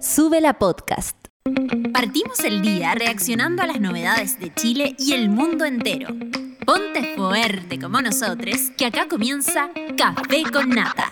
Sube la podcast. Partimos el día reaccionando a las novedades de Chile y el mundo entero. Ponte fuerte como nosotros, que acá comienza Café con Nata.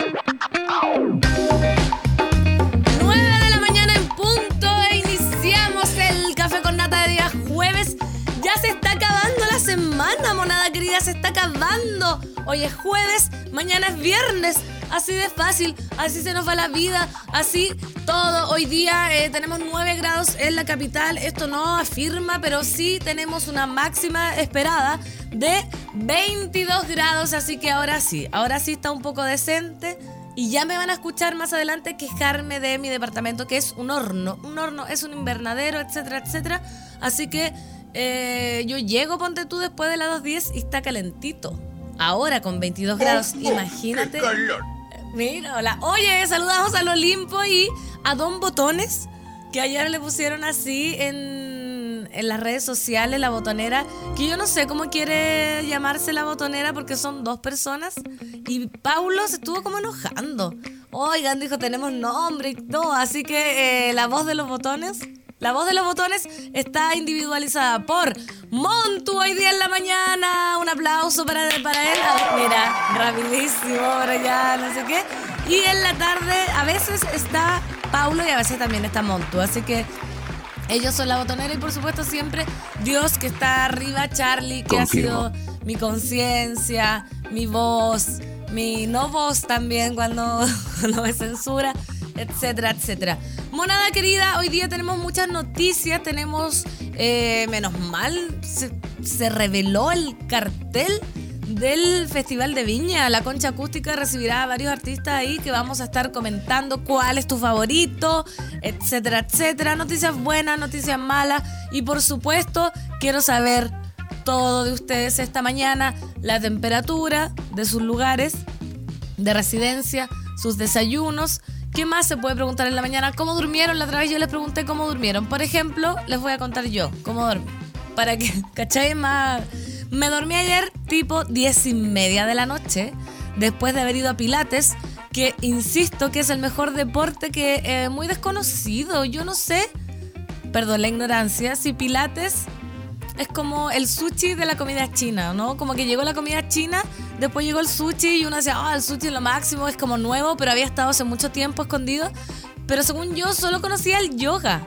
Semana, monada querida, se está acabando. Hoy es jueves, mañana es viernes. Así de fácil, así se nos va la vida, así todo. Hoy día eh, tenemos 9 grados en la capital, esto no afirma, pero sí tenemos una máxima esperada de 22 grados, así que ahora sí, ahora sí está un poco decente. Y ya me van a escuchar más adelante quejarme de mi departamento, que es un horno. Un horno es un invernadero, etcétera, etcétera. Así que eh, yo llego, ponte tú, después de las 2.10 y está calentito. Ahora con 22 grados, imagínate. Mira, hola. Oye, saludamos al Olimpo y a Don Botones, que ayer le pusieron así en, en las redes sociales la botonera, que yo no sé cómo quiere llamarse la botonera porque son dos personas. Y Paulo se estuvo como enojando. Oigan, dijo, tenemos nombre y todo. Así que eh, la voz de los botones la voz de los botones está individualizada por Montu hoy día en la mañana. Un aplauso para, para él. Mira, rapidísimo, ahora ya no sé qué. Y en la tarde a veces está Paulo y a veces también está Montu. Así que ellos son la botonera y por supuesto siempre Dios que está arriba, Charlie, que ha sido mi conciencia, mi voz, mi no voz también cuando, cuando me censura etcétera, etcétera. Monada querida, hoy día tenemos muchas noticias, tenemos, eh, menos mal, se, reveló el cartel del Festival de Viña. La Concha Acústica recibirá a varios artistas ahí que vamos a estar comentando cuál es tu favorito, etcétera, etcétera. Noticias buenas, noticias malas y por supuesto quiero saber todo de ustedes esta mañana, la temperatura de sus lugares de residencia, sus desayunos ¿Qué más se puede preguntar en la mañana? ¿Cómo durmieron? La otra vez yo les pregunté cómo durmieron. Por ejemplo, les voy a contar yo cómo dormí. Para que, ¿cachai? Más... Me dormí ayer tipo 10 y media de la noche, después de haber ido a Pilates, que insisto que es el mejor deporte que eh, muy desconocido. Yo no sé, perdón la ignorancia, si Pilates es como el sushi de la comida china, ¿no? Como que llegó la comida china, después llegó el sushi y uno decía, ah, el sushi es lo máximo, es como nuevo, pero había estado hace mucho tiempo escondido. Pero según yo, solo conocía el yoga.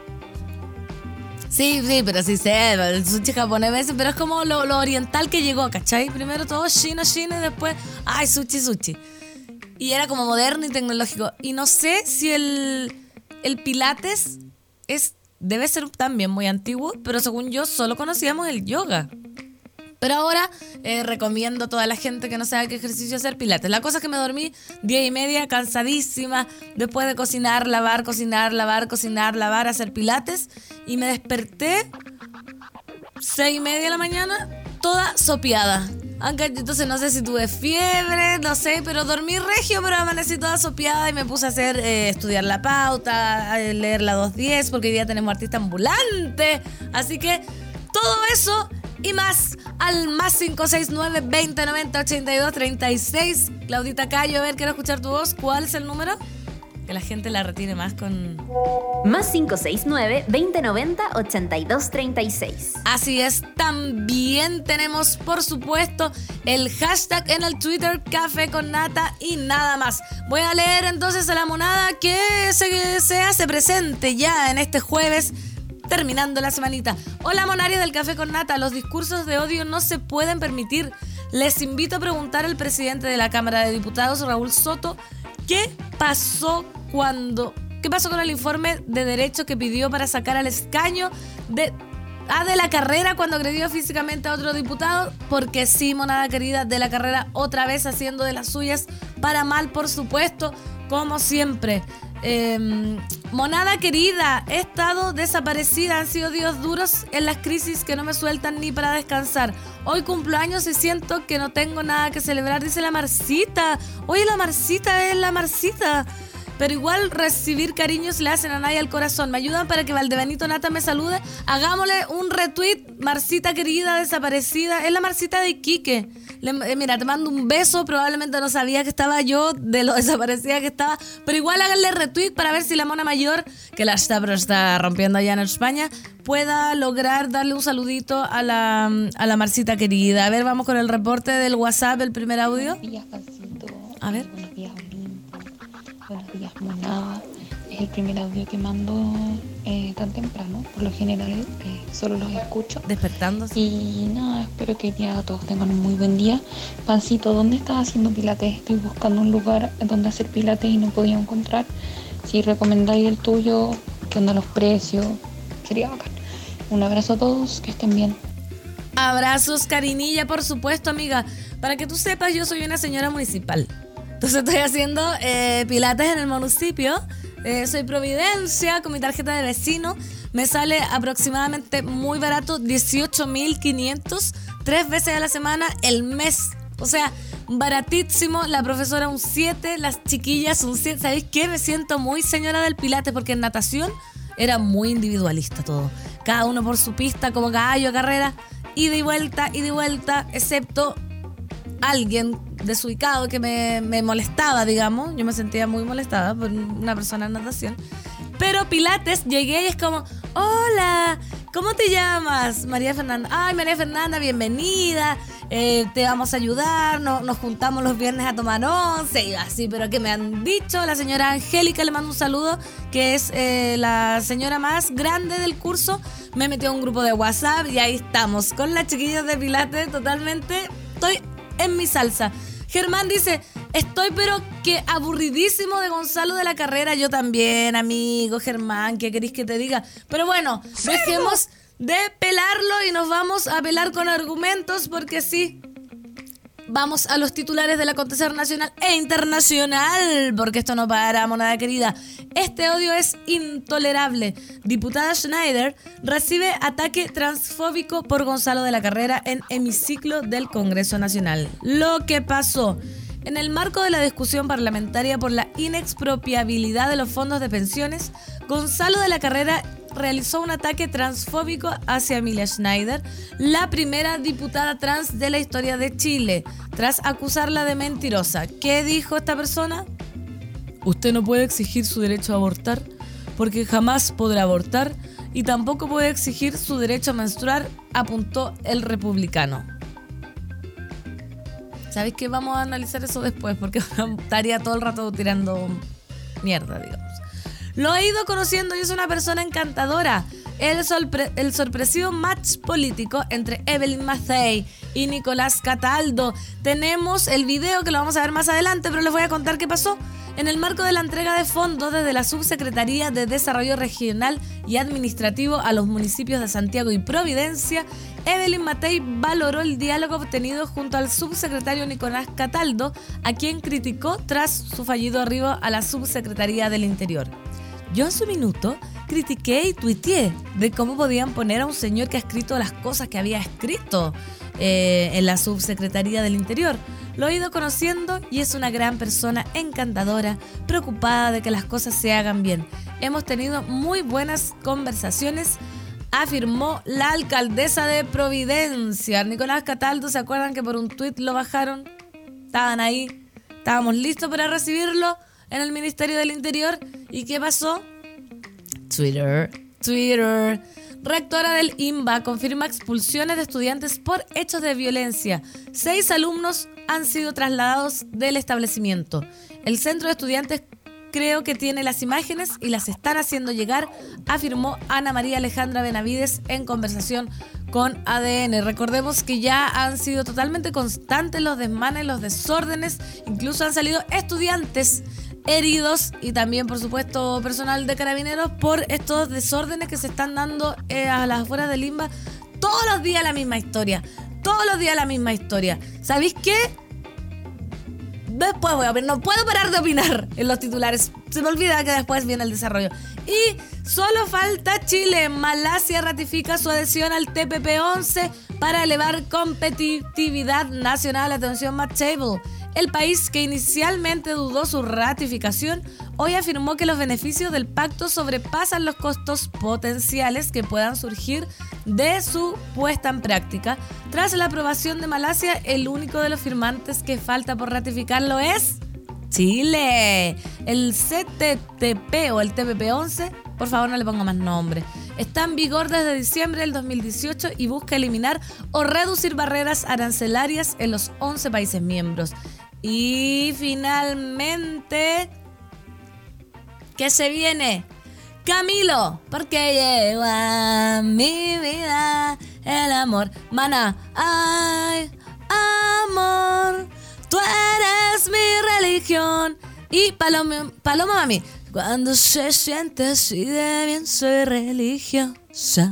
Sí, sí, pero sí sé, el sushi japonés, pero es como lo, oriental que llegó, ¿cachai? Primero todo chino, chino y después, ay, sushi, sushi. Y era como moderno y tecnológico. Y no sé si el, el pilates es debe ser también muy antiguo, pero según yo solo conocíamos el yoga. Pero ahora eh, recomiendo a toda la gente que no sabe qué ejercicio hacer pilates. La cosa es que me dormí diez y media, cansadísima, después de cocinar, lavar, cocinar, lavar, cocinar, lavar, hacer pilates. Y me desperté seis y media de la mañana, toda sopiada. Aunque entonces no sé si tuve fiebre, no sé, pero dormí regio, pero amanecí toda sopiada y me puse a hacer, eh, estudiar la pauta, leer la 210, porque hoy día tenemos artista ambulante. Así que todo eso y más al más 569 2090 82 36. Claudita Cayo, a ver, quiero escuchar tu voz. ¿Cuál es el número? que la gente la retire más con... Más 569-2090-8236. Así es, también tenemos por supuesto el hashtag en el Twitter Café con Nata y nada más. Voy a leer entonces a la monada que se, se hace presente ya en este jueves terminando la semanita. Hola monaria del Café con Nata, los discursos de odio no se pueden permitir. Les invito a preguntar al presidente de la Cámara de Diputados, Raúl Soto, ¿qué pasó cuando... ¿Qué pasó con el informe de derecho que pidió para sacar al escaño de, ah, de la carrera cuando agredió físicamente a otro diputado? Porque sí, monada querida, de la carrera otra vez haciendo de las suyas para mal, por supuesto, como siempre. Em, monada querida, he estado desaparecida, han sido días duros en las crisis que no me sueltan ni para descansar. Hoy cumplo años y siento que no tengo nada que celebrar, dice la Marcita. Oye, la Marcita es la Marcita. Pero igual recibir cariños le hacen a nadie al corazón. Me ayudan para que Valdebenito Nata me salude. Hagámosle un retweet, Marcita querida, desaparecida. Es la Marcita de Iquique. Eh, mira, te mando un beso. Probablemente no sabía que estaba yo, de lo desaparecida que estaba. Pero igual háganle retweet para ver si la mona mayor, que la está, pero está rompiendo allá en España, pueda lograr darle un saludito a la, a la Marcita querida. A ver, vamos con el reporte del WhatsApp, el primer audio. Buenos días, Pancito. A ver. Buenos días, Olimpo. Buenos días, Monada. Es el primer audio que mando eh, tan temprano. Por lo general, eh, solo los escucho. Despertándose. Y nada, espero que ya todos tengan un muy buen día. Pancito, ¿dónde estás haciendo pilates? Estoy buscando un lugar donde hacer pilates y no podía encontrar. Si recomendáis el tuyo, qué onda los precios, sería bacán. Un abrazo a todos, que estén bien. Abrazos, carinilla, por supuesto, amiga. Para que tú sepas, yo soy una señora municipal. Entonces estoy haciendo eh, pilates en el municipio. Eh, soy Providencia con mi tarjeta de vecino. Me sale aproximadamente muy barato, 18.500, tres veces a la semana el mes. O sea, baratísimo. La profesora un 7, las chiquillas un 7. ¿Sabéis qué? Me siento muy señora del pilates porque en natación era muy individualista todo. Cada uno por su pista, como caballo, carrera, ida y vuelta, ida y vuelta, excepto alguien desubicado que me, molestaba, digamos. Yo me sentía muy molestada por una persona en natación. Pero Pilates llegué y es como, hola, ¿cómo te llamas? María Fernanda. Ay, María Fernanda, bienvenida. Eh, te vamos a ayudar. No- nos juntamos los viernes a tomar once y así. Pero que me han dicho, la señora Angélica le mando un saludo, que es eh, la señora más grande del curso. Me metió a un grupo de WhatsApp y ahí estamos, con las chiquillas de Pilates totalmente. Estoy en mi salsa. Germán dice, estoy pero que aburridísimo de Gonzalo de la carrera. Yo también, amigo Germán, ¿qué queréis que te diga? Pero bueno, dejemos de pelarlo y nos vamos a pelar con argumentos porque sí. Vamos a los titulares del acontecer nacional e internacional, porque esto no para, monada querida. Este odio es intolerable. Diputada Schneider recibe ataque transfóbico por Gonzalo de la Carrera en hemiciclo del Congreso Nacional. Lo que pasó. En el marco de la discusión parlamentaria por la inexpropiabilidad de los fondos de pensiones, Gonzalo de la Carrera realizó un ataque transfóbico hacia Emilia Schneider, la primera diputada trans de la historia de Chile, tras acusarla de mentirosa. ¿Qué dijo esta persona? Usted no puede exigir su derecho a abortar porque jamás podrá abortar y tampoco puede exigir su derecho a menstruar, apuntó el republicano. ¿Sabéis que vamos a analizar eso después? Porque estaría todo el rato tirando mierda, digamos. Lo he ido conociendo y es una persona encantadora. El, sorpre- el sorpresivo match político entre Evelyn Matthey y Nicolás Cataldo. Tenemos el video que lo vamos a ver más adelante, pero les voy a contar qué pasó. En el marco de la entrega de fondos desde la Subsecretaría de Desarrollo Regional y Administrativo a los municipios de Santiago y Providencia, Evelyn Matei valoró el diálogo obtenido junto al subsecretario Nicolás Cataldo, a quien criticó tras su fallido arribo a la Subsecretaría del Interior. Yo en su minuto critiqué y tuiteé de cómo podían poner a un señor que ha escrito las cosas que había escrito eh, en la subsecretaría del Interior. Lo he ido conociendo y es una gran persona encantadora, preocupada de que las cosas se hagan bien. Hemos tenido muy buenas conversaciones, afirmó la alcaldesa de Providencia. Nicolás Cataldo, ¿se acuerdan que por un tuit lo bajaron? Estaban ahí, estábamos listos para recibirlo en el Ministerio del Interior. ¿Y qué pasó? Twitter, Twitter. Rectora del IMBA confirma expulsiones de estudiantes por hechos de violencia. Seis alumnos han sido trasladados del establecimiento. El centro de estudiantes creo que tiene las imágenes y las están haciendo llegar, afirmó Ana María Alejandra Benavides en conversación con ADN. Recordemos que ya han sido totalmente constantes los desmanes, los desórdenes, incluso han salido estudiantes heridos y también, por supuesto, personal de carabineros por estos desórdenes que se están dando eh, a las afueras de Limba. Todos los días la misma historia. Todos los días la misma historia. ¿Sabéis qué? Después voy a ver, no puedo parar de opinar en los titulares. Se me olvida que después viene el desarrollo. Y solo falta Chile. Malasia ratifica su adhesión al TPP-11 para elevar competitividad nacional. Atención, Matt Table. El país que inicialmente dudó su ratificación, hoy afirmó que los beneficios del pacto sobrepasan los costos potenciales que puedan surgir de su puesta en práctica. Tras la aprobación de Malasia, el único de los firmantes que falta por ratificarlo es Chile. El CTTP o el TPP-11, por favor no le pongo más nombre, está en vigor desde diciembre del 2018 y busca eliminar o reducir barreras arancelarias en los 11 países miembros. Y finalmente, ¿qué se viene? Camilo, porque llegó a mi vida el amor. Mana, ay, amor Tú eres mi religión. Y Paloma, Paloma Mami, cuando se siente así de bien soy religiosa.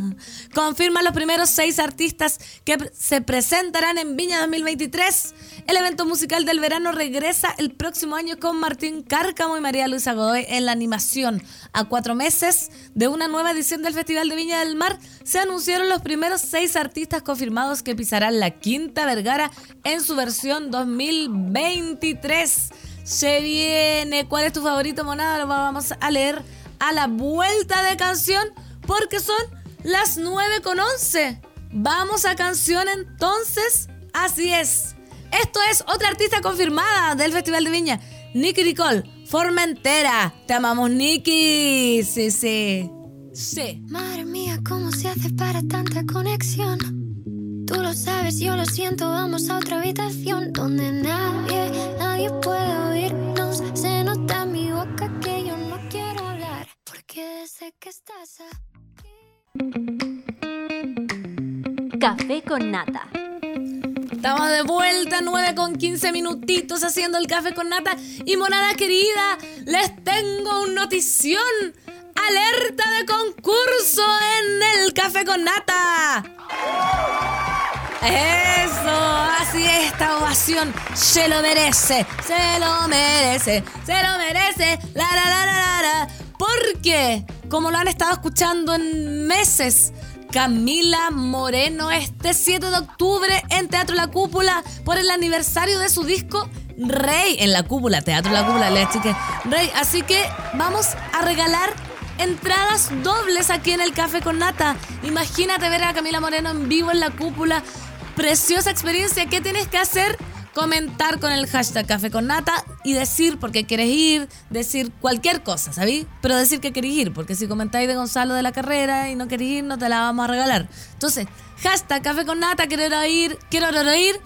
Confirma los primeros seis artistas que se presentarán en Viña 2023. El evento musical del verano regresa el próximo año con Martín Cárcamo y María Luisa Godoy en la animación. A cuatro meses de una nueva edición del Festival de Viña del Mar, se anunciaron los primeros seis artistas confirmados que pisarán la Quinta Vergara en su versión 2023 se viene. ¿Cuál es tu favorito, monada? Lo vamos a leer a la vuelta de canción porque son las 9 con 11. Vamos a canción entonces. Así es. Esto es otra artista confirmada del Festival de Viña. Nicky Nicole, Formentera. Te amamos, Nicky. Sí, sí. Sí. Madre mía, ¿cómo se hace para tanta conexión? Tú lo sabes, yo lo siento, vamos a otra habitación donde nadie, nadie puede oírnos. Se nota en mi boca que yo no quiero hablar, porque sé que estás aquí. Café con nata. Estamos de vuelta, 9 con 15 minutitos haciendo el café con nata. Y monada querida, les tengo un notición. Alerta de concurso en el café con nata. Eso, así es esta ovación. Se lo merece, se lo merece, se lo merece. La, la, la, la, la, Porque, como lo han estado escuchando en meses, Camila Moreno este 7 de octubre en Teatro La Cúpula por el aniversario de su disco Rey en La Cúpula, Teatro La Cúpula, le chique Rey. Así que vamos a regalar entradas dobles aquí en el Café con Nata. Imagínate ver a Camila Moreno en vivo en La Cúpula preciosa experiencia. ¿Qué tienes que hacer? Comentar con el hashtag Café con Nata y decir por qué quieres ir, decir cualquier cosa, ¿sabí? Pero decir que querés ir, porque si comentáis de Gonzalo de la carrera y no querés ir, no te la vamos a regalar. Entonces, hashtag Café con Nata, quiero ir, quiero ir,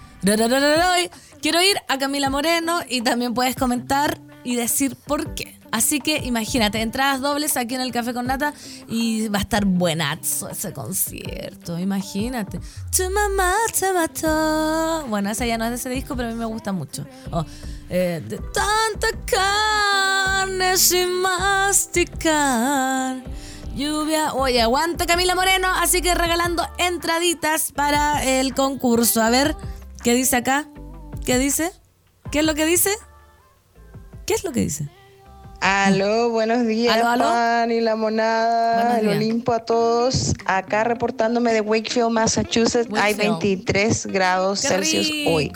quiero ir a Camila Moreno y también puedes comentar y decir por qué. Así que imagínate, entradas dobles aquí en el Café con Nata y va a estar buenazo ese concierto. Imagínate. Tu mamá te mató. Bueno, esa ya no es de ese disco, pero a mí me gusta mucho. Oh, eh, de tanta carne sin masticar. Lluvia. Oye, aguanta Camila Moreno. Así que regalando entraditas para el concurso. A ver, ¿qué dice acá? ¿Qué dice? ¿Qué es lo que dice? ¿Qué es lo que dice? Aló, buenos días, Aló, aló. Juan y la monada, el. Olimpo a todos. Acá reportándome de Wakefield, Massachusetts. Hay Wakefield. 23 grados ¡Qué Celsius hoy.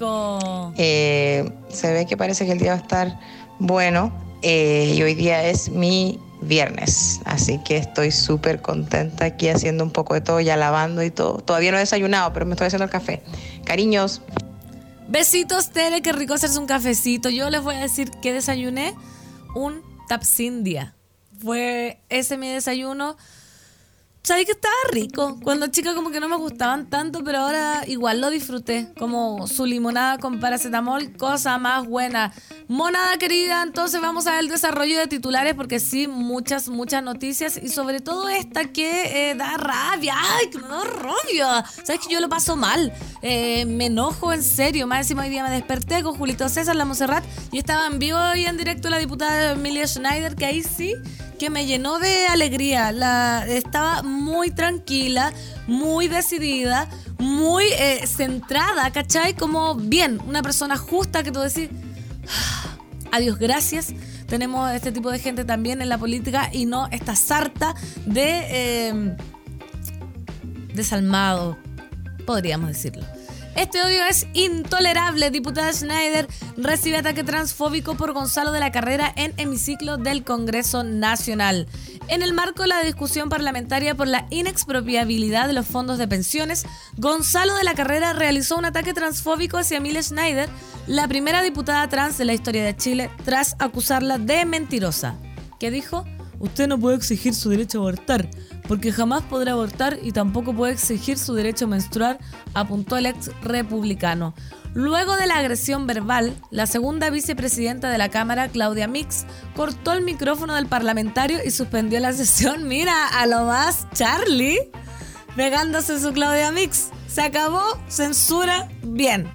Eh, se ve que parece que el día va a estar bueno eh, y hoy día es mi viernes, así que estoy súper contenta aquí haciendo un poco de todo, ya lavando y todo. Todavía no he desayunado, pero me estoy haciendo el café. Cariños. Besitos, Tere, qué rico hacerse un cafecito. Yo les voy a decir que desayuné un tapsindia. Fue ese mi desayuno. Sabí que estaba rico. Cuando chica como que no me gustaban tanto, pero ahora igual lo disfruté. Como su limonada con paracetamol, cosa más buena. Monada querida, entonces vamos a ver el desarrollo de titulares porque sí, muchas, muchas noticias y sobre todo esta que eh, da rabia. ¡Ay, que me da rabia! ¿Sabes que yo lo paso mal? Eh, me enojo en serio. Más encima hoy día me desperté con Julito César, la Monserrat, y estaba en vivo y en directo la diputada Emilia Schneider, que ahí sí que me llenó de alegría. La, estaba muy tranquila, muy decidida, muy eh, centrada, ¿cachai? Como bien, una persona justa que tú decís, "Ah, adiós, gracias. Tenemos este tipo de gente también en la política y no esta sarta de eh, desalmado, podríamos decirlo. Este odio es intolerable. Diputada Schneider recibe ataque transfóbico por Gonzalo de la Carrera en hemiciclo del Congreso Nacional. En el marco de la discusión parlamentaria por la inexpropiabilidad de los fondos de pensiones, Gonzalo de la Carrera realizó un ataque transfóbico hacia Mile Schneider, la primera diputada trans de la historia de Chile, tras acusarla de mentirosa. ¿Qué dijo? Usted no puede exigir su derecho a abortar, porque jamás podrá abortar y tampoco puede exigir su derecho a menstruar, apuntó el ex republicano. Luego de la agresión verbal, la segunda vicepresidenta de la Cámara, Claudia Mix, cortó el micrófono del parlamentario y suspendió la sesión. Mira, a lo más, Charlie, pegándose su Claudia Mix. Se acabó, censura, bien.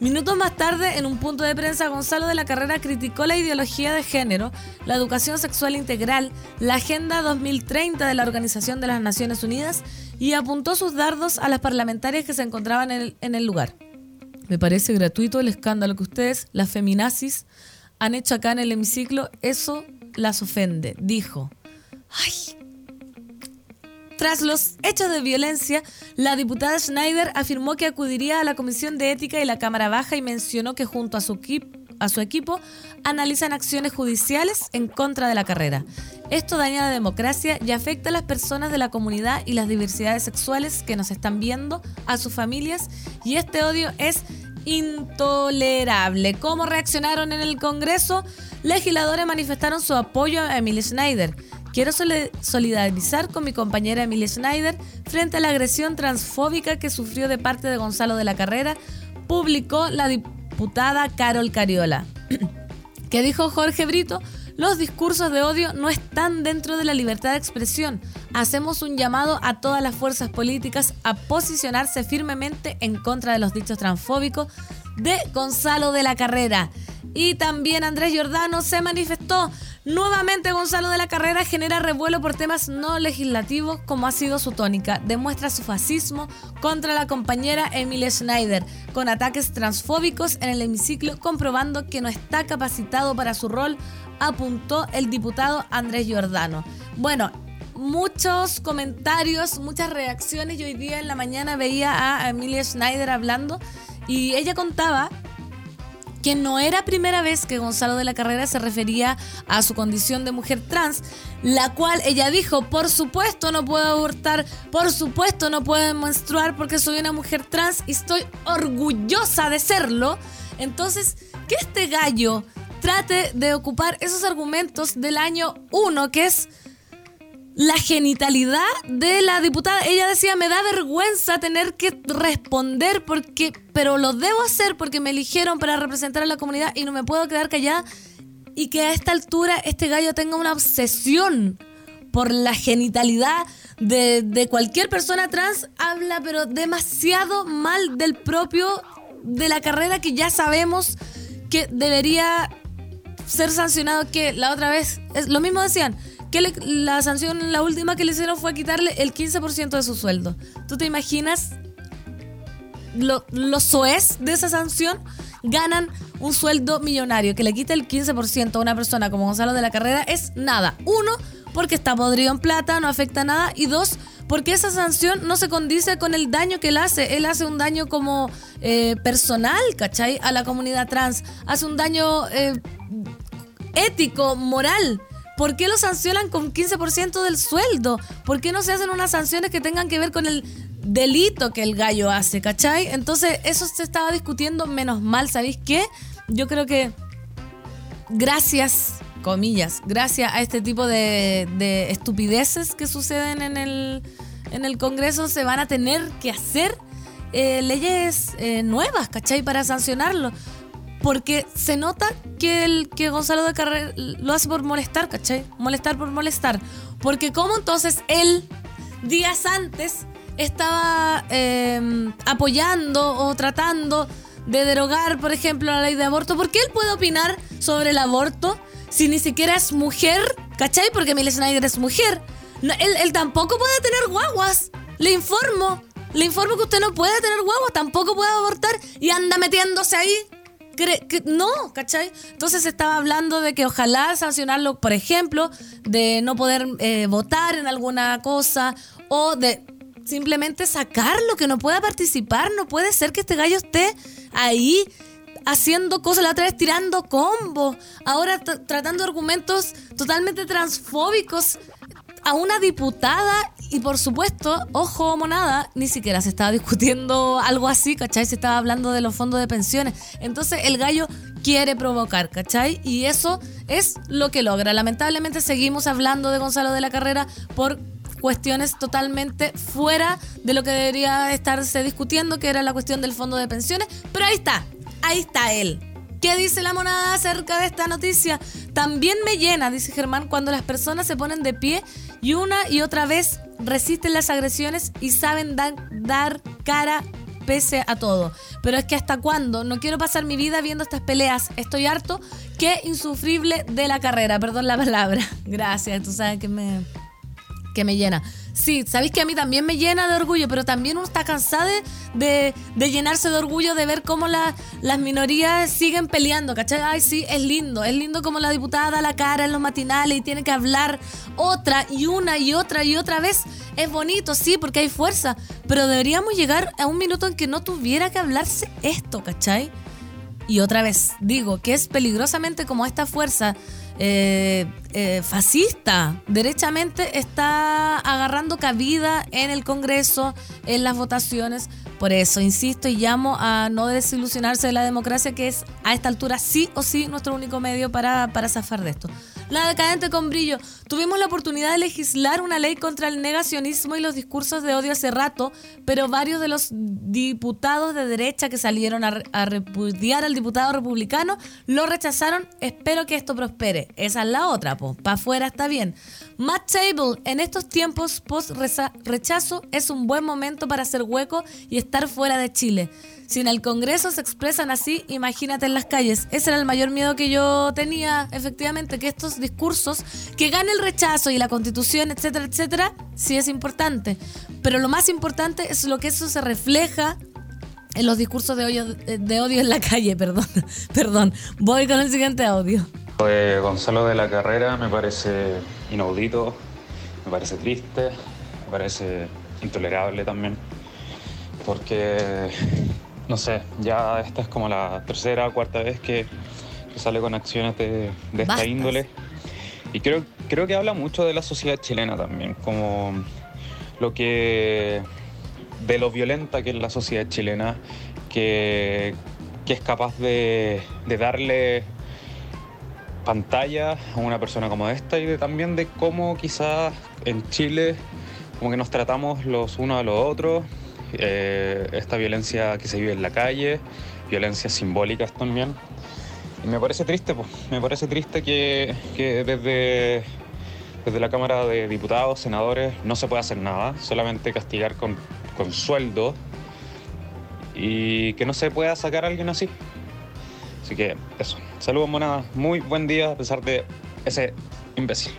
Minutos más tarde, en un punto de prensa, Gonzalo de la Carrera criticó la ideología de género, la educación sexual integral, la Agenda 2030 de la Organización de las Naciones Unidas y apuntó sus dardos a las parlamentarias que se encontraban en el, lugar. Me parece gratuito el escándalo que ustedes, las feminazis, han hecho acá en el hemiciclo. Eso las ofende, dijo. Ay, tras los hechos de violencia, la diputada Schneider afirmó que acudiría a la Comisión de Ética y la Cámara Baja y mencionó que junto a su, a su equipo analizan acciones judiciales en contra de la carrera. Esto daña la democracia y afecta a las personas de la comunidad y las diversidades sexuales que nos están viendo, a sus familias, y este odio es intolerable. ¿Cómo reaccionaron en el Congreso? Legisladores manifestaron su apoyo a Emily Schneider Quiero solidarizar con mi compañera Emilia Schneider frente a la agresión transfóbica que sufrió de parte de Gonzalo de la Carrera, publicó la diputada Carol Cariola. que dijo Jorge Brito, los discursos de odio no están dentro de la libertad de expresión. Hacemos un llamado a todas las fuerzas políticas a posicionarse firmemente en contra de los dichos transfóbicos de Gonzalo de la Carrera. Y también Andrés Giordano se manifestó. Nuevamente Gonzalo de la Carrera genera revuelo por temas no legislativos como ha sido su tónica. Demuestra su fascismo contra la compañera Emilia Schneider con ataques transfóbicos en el hemiciclo comprobando que no está capacitado para su rol, apuntó el diputado Andrés Giordano. Bueno, muchos comentarios, muchas reacciones. Yo hoy día en la mañana veía a Emilia Schneider hablando y ella contaba que no era primera vez que Gonzalo de la Carrera se refería a su condición de mujer trans, la cual ella dijo, por supuesto no puedo abortar, por supuesto no puedo menstruar porque soy una mujer trans y estoy orgullosa de serlo. Entonces, que este gallo trate de ocupar esos argumentos del año 1, que es la genitalidad de la diputada. Ella decía, me da vergüenza tener que responder porque, pero lo debo hacer porque me eligieron para representar a la comunidad y no me puedo quedar callada. Y que a esta altura este gallo tenga una obsesión por la genitalidad de, de cualquier persona trans, habla pero demasiado mal del propio, de la carrera que ya sabemos que debería ser sancionado que la otra vez, es, lo mismo decían, que la sanción, la última que le hicieron fue quitarle el 15% de su sueldo. ¿Tú te imaginas lo, los soes de esa sanción? Ganan un sueldo millonario. Que le quite el 15% a una persona como Gonzalo de la Carrera es nada. Uno, porque está podrido en plata, no afecta nada. Y dos, porque esa sanción no se condice con el daño que él hace. Él hace un daño como eh, personal, ¿cachai? A la comunidad trans. Hace un daño eh, ético, moral. ¿Por qué lo sancionan con 15% del sueldo? ¿Por qué no se hacen unas sanciones que tengan que ver con el delito que el gallo hace, ¿cachai? Entonces, eso se estaba discutiendo menos mal, ¿sabéis qué? Yo creo que gracias, comillas, gracias a este tipo de, estupideces que suceden en el, en el Congreso, se van a tener que hacer eh, leyes eh, nuevas, ¿cachai? Para sancionarlo porque se nota que el que Gonzalo de Carrera lo hace por molestar, ¿cachai? Molestar por molestar. Porque como entonces él, días antes, estaba em, apoyando o tratando de derogar, por ejemplo, la ley de aborto, ¿por qué él puede opinar sobre el aborto si ni siquiera es mujer? ¿Cachai? Porque Millie Snyder es mujer. él, él tampoco puede tener guaguas. Le informo. Le informo que usted no puede tener guaguas, tampoco puede abortar y anda metiéndose ahí no, ¿cachai? Entonces estaba hablando de que ojalá sancionarlo, por ejemplo, de no poder eh, votar en alguna cosa o de simplemente sacarlo, que no pueda participar. No puede ser que este gallo esté ahí haciendo cosas, la otra vez tirando combos, ahora tratando argumentos totalmente transfóbicos a una diputada y por supuesto, ojo monada, ni siquiera se estaba discutiendo algo así, ¿cachai? Se estaba hablando de los fondos de pensiones. Entonces el gallo quiere provocar, ¿cachai? Y eso es lo que logra. Lamentablemente seguimos hablando de Gonzalo de la Carrera por cuestiones totalmente fuera de lo que debería estarse discutiendo, que era la cuestión del fondo de pensiones. Pero ahí está, ahí está él. ¿Qué dice la monada acerca de esta noticia? También me llena, dice Germán, cuando las personas se ponen de pie y una y otra vez resisten las agresiones y saben dar cara pese a todo. Pero es que hasta cuándo? No quiero pasar mi vida viendo estas peleas. Estoy harto. Qué insufrible de la carrera. Perdón la palabra. Gracias. Tú sabes que me, me llena. Sí, sabéis que a mí también me llena de orgullo, pero también uno está cansado de, llenarse de orgullo de ver cómo las minorías siguen peleando, ¿cachai? Ay, sí, es lindo, es lindo como la diputada da la cara en los matinales y tiene que hablar otra y una y otra y otra vez. Es bonito, sí, porque hay fuerza, pero deberíamos llegar a un minuto en que no tuviera que hablarse esto, ¿cachai? Y otra vez, digo que es peligrosamente como esta fuerza eh, eh, fascista, derechamente está agarrando cabida en el Congreso, en las votaciones. Por eso, insisto y llamo a no desilusionarse de la democracia, que es a esta altura sí o sí nuestro único medio para, para zafar de esto. La decadente con brillo. Tuvimos la oportunidad de legislar una ley contra el negacionismo y los discursos de odio hace rato, pero varios de los diputados de derecha que salieron a, repudiar al diputado republicano lo rechazaron. Espero que esto prospere. Esa es la otra, pues. Para afuera está bien. Matt Table, en estos tiempos post rechazo es un buen momento para hacer hueco y estar fuera de Chile. Si en el Congreso se expresan así, imagínate en las calles. Ese era el mayor miedo que yo tenía, efectivamente, que estos discursos, que gane el rechazo y la constitución, etcétera, etcétera, sí es importante. Pero lo más importante es lo que eso se refleja en los discursos de odio, de odio en la calle, perdón. perdón. Voy con el siguiente audio. Pues Gonzalo de la Carrera me parece inaudito, me parece triste, me parece intolerable también, porque no sé, ya esta es como la tercera o cuarta vez que, sale con acciones de, esta índole. Y creo, creo que habla mucho de la sociedad chilena también, como lo que. de lo violenta que es la sociedad chilena, que, es capaz de, darle pantalla a una persona como esta y de, también de cómo quizás en Chile como que nos tratamos los unos a los otros eh, esta violencia que se vive en la calle, violencias simbólicas también. Y me parece triste, pues, me parece triste que, desde, desde la Cámara de Diputados, senadores, no se pueda hacer nada, solamente castigar con, con sueldo y que no se pueda sacar a alguien así. Así que eso. Saludos, monada. Muy buen día a pesar de ese imbécil.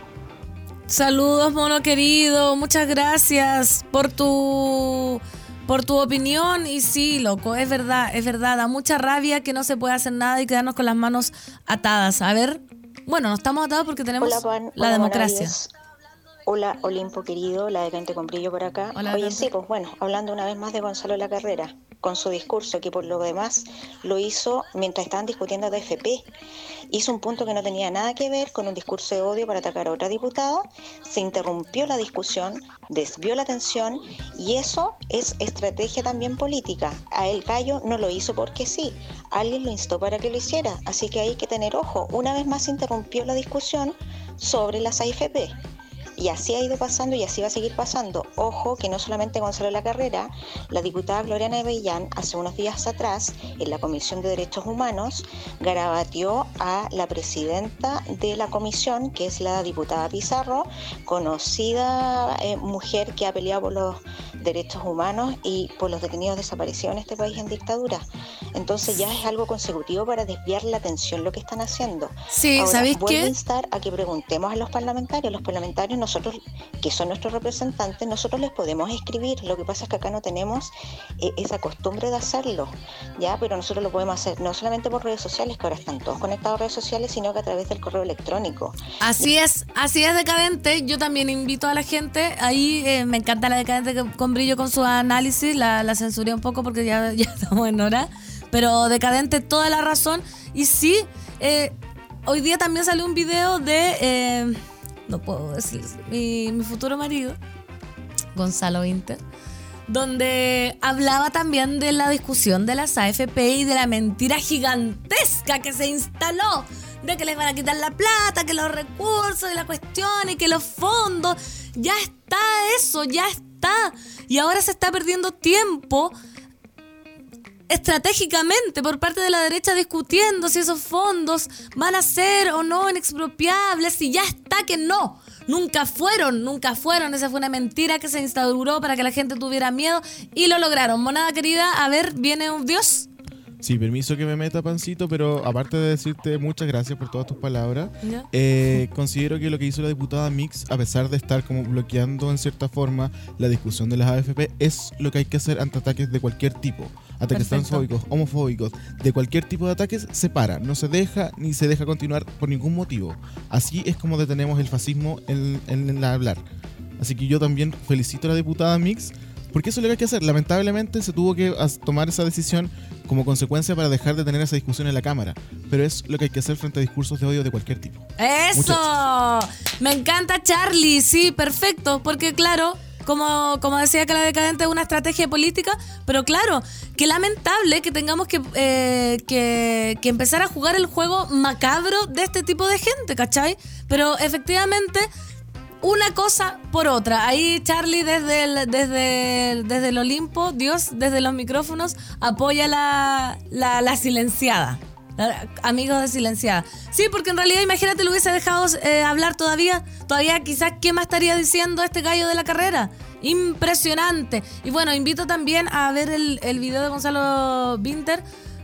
Saludos, mono querido. Muchas gracias por tu por tu opinión y sí, loco, es verdad, es verdad, da mucha rabia que no se pueda hacer nada y quedarnos con las manos atadas. A ver, bueno, no estamos atados porque tenemos la democracia. Hola, Olimpo querido, la decante con brillo por acá. Oye, sí, pues bueno, hablando una vez más de Gonzalo La Carrera, con su discurso, que por lo demás lo hizo mientras estaban discutiendo de FP. Hizo un punto que no tenía nada que ver con un discurso de odio para atacar a otra diputada, se interrumpió la discusión, desvió la atención y eso es estrategia también política. A el gallo no lo hizo porque sí, alguien lo instó para que lo hiciera, así que hay que tener ojo. Una vez más interrumpió la discusión sobre las AFP. Y así ha ido pasando y así va a seguir pasando. Ojo que no solamente Gonzalo La Carrera, la diputada Gloriana Bellán hace unos días atrás en la Comisión de Derechos Humanos garabateó a la presidenta de la comisión, que es la diputada Pizarro, conocida eh, mujer que ha peleado por los derechos humanos y por los detenidos desaparecidos en este país en dictadura. Entonces ya es algo consecutivo para desviar la atención lo que están haciendo. Sí, Ahora, ¿sabéis qué? a instar a que preguntemos a los parlamentarios. Los parlamentarios, nosotros, que son nuestros representantes, nosotros les podemos escribir. Lo que pasa es que acá no tenemos eh, esa costumbre de hacerlo, ¿ya? Pero nosotros lo podemos hacer no solamente por redes sociales, que ahora están todos conectados a redes sociales, sino que a través del correo electrónico. Así es, así es, decadente. Yo también invito a la gente. Ahí eh, me encanta la decadente con brillo con su análisis. La, la censuré un poco porque ya, ya estamos en hora. Pero decadente, toda la razón. Y sí, eh, hoy día también salió un video de. No puedo decir. Mi, mi futuro marido, Gonzalo Inter donde hablaba también de la discusión de las AFP y de la mentira gigantesca que se instaló de que les van a quitar la plata, que los recursos y la cuestión y que los fondos. Ya está eso, ya está. Y ahora se está perdiendo tiempo estratégicamente por parte de la derecha discutiendo si esos fondos van a ser o no inexpropiables y ya está que no. Nunca fueron, nunca fueron. Esa fue una mentira que se instauró para que la gente tuviera miedo y lo lograron. Monada querida, a ver, viene un Dios. Sí, permiso que me meta pancito, pero aparte de decirte muchas gracias por todas tus palabras, eh, considero que lo que hizo la diputada Mix, a pesar de estar como bloqueando en cierta forma la discusión de las AFP, es lo que hay que hacer ante ataques de cualquier tipo. Ataques transfóbicos, homofóbicos, de cualquier tipo de ataques, se para, no se deja ni se deja continuar por ningún motivo. Así es como detenemos el fascismo en, en, en hablar. Así que yo también felicito a la diputada Mix porque eso que hay que hacer. Lamentablemente se tuvo que tomar esa decisión como consecuencia para dejar de tener esa discusión en la Cámara. Pero es lo que hay que hacer frente a discursos de odio de cualquier tipo. ¡Eso! Me encanta Charlie, sí, perfecto. Porque claro, como, como decía que la decadente es una estrategia política, pero claro, qué lamentable que tengamos que, eh, que, que, empezar a jugar el juego macabro de este tipo de gente, ¿cachai? Pero efectivamente una cosa por otra. Ahí Charlie desde el, desde, desde el Olimpo, Dios desde los micrófonos, apoya la, la, silenciada. Amigos de silenciada. Sí, porque en realidad imagínate lo hubiese dejado eh, hablar todavía. Todavía quizás qué más estaría diciendo este gallo de la carrera. Impresionante. Y bueno, invito también a ver el, video de Gonzalo Winter,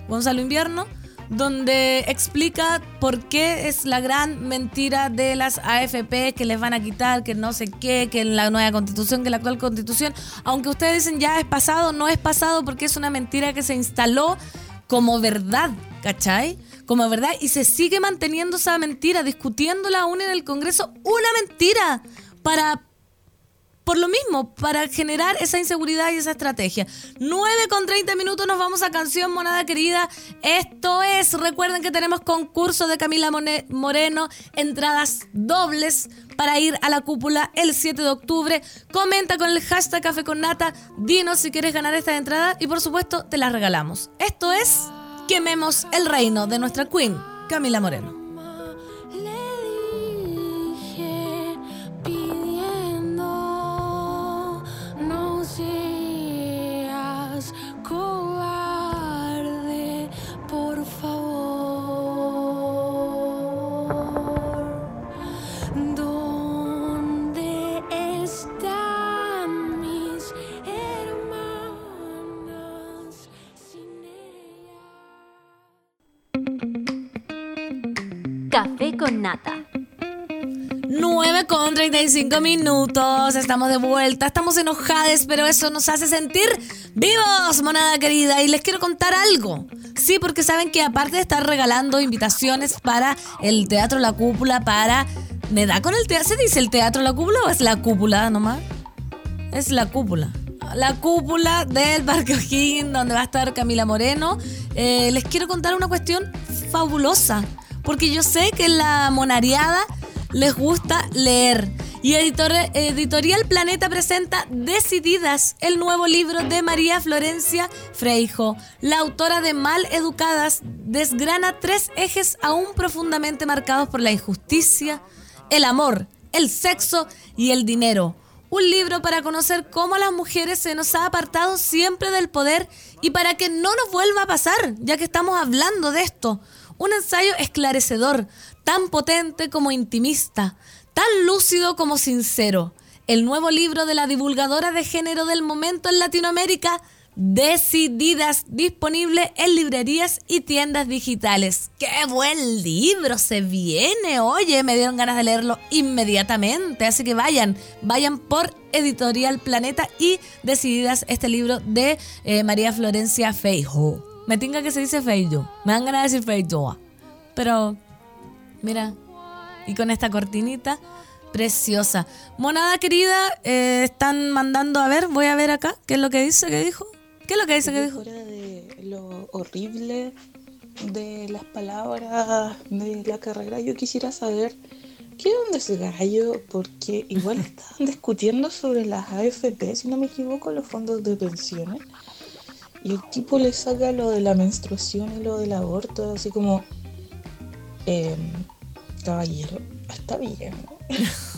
Gonzalo Invierno donde explica por qué es la gran mentira de las AFP que les van a quitar, que no sé qué, que la nueva constitución, que la actual constitución, aunque ustedes dicen ya es pasado, no es pasado porque es una mentira que se instaló como verdad, ¿cachai? Como verdad y se sigue manteniendo esa mentira, discutiéndola aún en el Congreso, una mentira para por lo mismo, para generar esa inseguridad y esa estrategia. 9 con 30 minutos nos vamos a canción, monada querida. Esto es, recuerden que tenemos concurso de Camila Moreno, entradas dobles para ir a la cúpula el 7 de octubre. Comenta con el hashtag Café con Nata, dinos si quieres ganar estas entradas y por supuesto te las regalamos. Esto es Quememos el reino de nuestra queen, Camila Moreno. Café con nata. 9 con 35 minutos, estamos de vuelta, estamos enojadas, pero eso nos hace sentir vivos, monada querida. Y les quiero contar algo. Sí, porque saben que aparte de estar regalando invitaciones para el Teatro La Cúpula, para... ¿Me da con el teatro? ¿Se dice el Teatro La Cúpula o es la cúpula nomás? Es la cúpula. La cúpula del Parque O'Higgins, donde va a estar Camila Moreno. Eh, les quiero contar una cuestión fabulosa porque yo sé que la monariada les gusta leer. Y Editorial Planeta presenta Decididas, el nuevo libro de María Florencia Freijo. La autora de Mal Educadas desgrana tres ejes aún profundamente marcados por la injusticia, el amor, el sexo y el dinero. Un libro para conocer cómo las mujeres se nos ha apartado siempre del poder y para que no nos vuelva a pasar, ya que estamos hablando de esto. Un ensayo esclarecedor, tan potente como intimista, tan lúcido como sincero. El nuevo libro de la divulgadora de género del momento en Latinoamérica, Decididas, disponible en librerías y tiendas digitales. ¡Qué buen libro se viene! Oye, me dieron ganas de leerlo inmediatamente, así que vayan, vayan por Editorial Planeta y Decididas este libro de eh, María Florencia Feijo. Me tinga que se dice Feijo, me dan ganas de decir Feijo, pero mira, y con esta cortinita preciosa. Monada querida, eh, están mandando, a ver, voy a ver acá, ¿qué es lo que dice, qué dijo? ¿Qué es lo que dice que dijo? De lo horrible de las palabras de la carrera, yo quisiera saber qué onda ese gallo, porque igual estaban discutiendo sobre las AFP, si no me equivoco, los fondos de pensiones. Y el tipo le saca lo de la menstruación y lo del aborto, así como, em, caballero, está bien.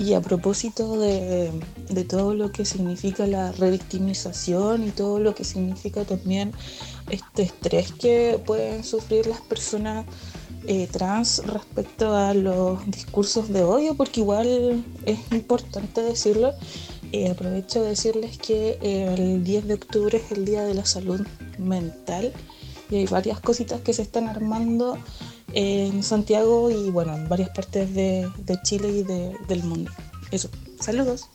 Y a propósito de, todo lo que significa la revictimización y todo lo que significa también este estrés que pueden sufrir las personas eh, trans respecto a los discursos de odio, porque igual es importante decirlo. Eh, aprovecho de decirles que el 10 de octubre es el Día de la Salud Mental y hay varias cositas que se están armando en Santiago y bueno, en varias partes de, Chile y del mundo. Eso, saludos.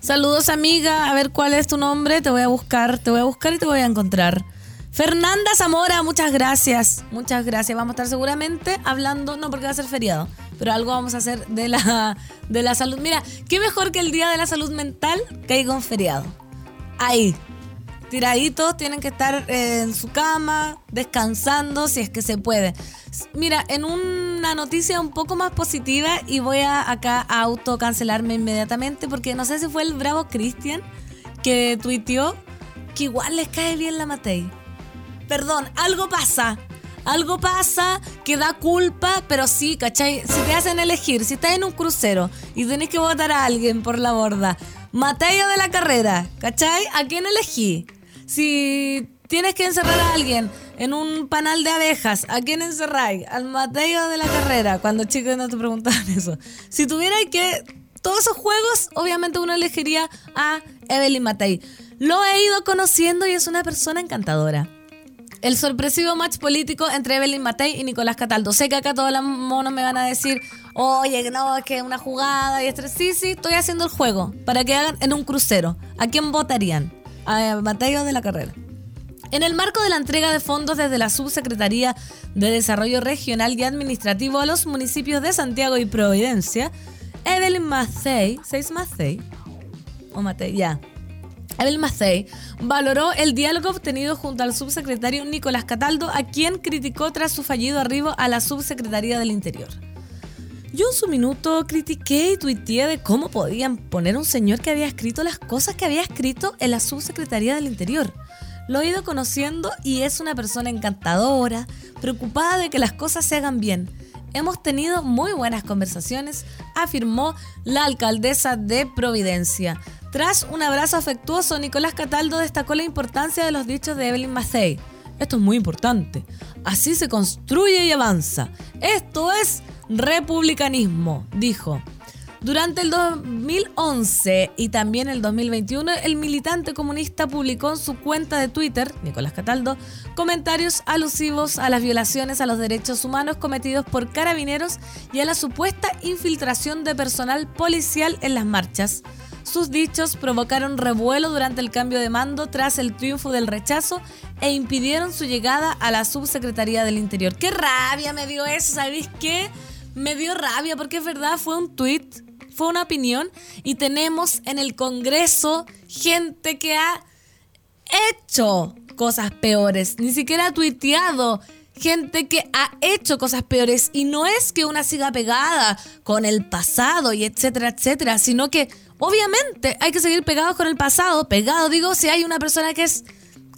Saludos amiga, a ver cuál es tu nombre, te voy a buscar, te voy a buscar y te voy a encontrar. Fernanda Zamora, muchas gracias, muchas gracias. Vamos a estar seguramente hablando, no porque va a ser feriado, pero algo vamos a hacer de la, de la salud. Mira, qué mejor que el Día de la Salud Mental que hay con feriado. Ahí, tiraditos, tienen que estar en su cama, descansando si es que se puede. Mira, en una noticia un poco más positiva y voy a acá a autocancelarme inmediatamente porque no sé si fue el bravo Cristian que tuiteó que igual les cae bien la Matei. Perdón, algo pasa. Algo pasa que da culpa, pero sí, ¿cachai? Si te hacen elegir, si estás en un crucero y tenés que votar a alguien por la borda, Mateo de la carrera, ¿cachai? ¿A quién elegí? Si tienes que encerrar a alguien en un panal de abejas, ¿a quién encerráis? Al Mateo de la carrera, cuando chicos no te preguntaban eso. Si tuvierais que... Todos esos juegos, obviamente uno elegiría a Evelyn Matei. Lo he ido conociendo y es una persona encantadora. El sorpresivo match político entre Evelyn Matei y Nicolás Cataldo. Sé que acá todos los monos me van a decir, oye, no, es que es una jugada y estrés. Sí, sí, estoy haciendo el juego para que hagan en un crucero. ¿A quién votarían? a Mateo de la carrera. En el marco de la entrega de fondos desde la Subsecretaría de Desarrollo Regional y Administrativo a los municipios de Santiago y Providencia, Evelyn Macei, ¿seis Macei? O Matei, ya. Evelyn Macei valoró el diálogo obtenido junto al subsecretario Nicolás Cataldo, a quien criticó tras su fallido arribo a la Subsecretaría del Interior. Yo en su minuto critiqué y tuiteé de cómo podían poner un señor que había escrito las cosas que había escrito en la subsecretaría del Interior. Lo he ido conociendo y es una persona encantadora, preocupada de que las cosas se hagan bien. Hemos tenido muy buenas conversaciones, afirmó la alcaldesa de Providencia. Tras un abrazo afectuoso, Nicolás Cataldo destacó la importancia de los dichos de Evelyn Macei. Esto es muy importante. Así se construye y avanza. Esto es republicanismo, dijo. Durante el 2011 y también el 2021, el militante comunista publicó en su cuenta de Twitter, Nicolás Cataldo, comentarios alusivos a las violaciones a los derechos humanos cometidos por carabineros y a la supuesta infiltración de personal policial en las marchas. Sus dichos provocaron revuelo durante el cambio de mando tras el triunfo del rechazo e impidieron su llegada a la subsecretaría del Interior. ¡Qué rabia me dio eso! ¿Sabéis qué? me dio rabia porque es verdad, fue un tweet, fue una opinión y tenemos en el Congreso gente que ha hecho cosas peores, ni siquiera ha tuiteado gente que ha hecho cosas peores y no es que una siga pegada con el pasado y etcétera, etcétera, sino que obviamente hay que seguir pegados con el pasado, pegado digo, si hay una persona que es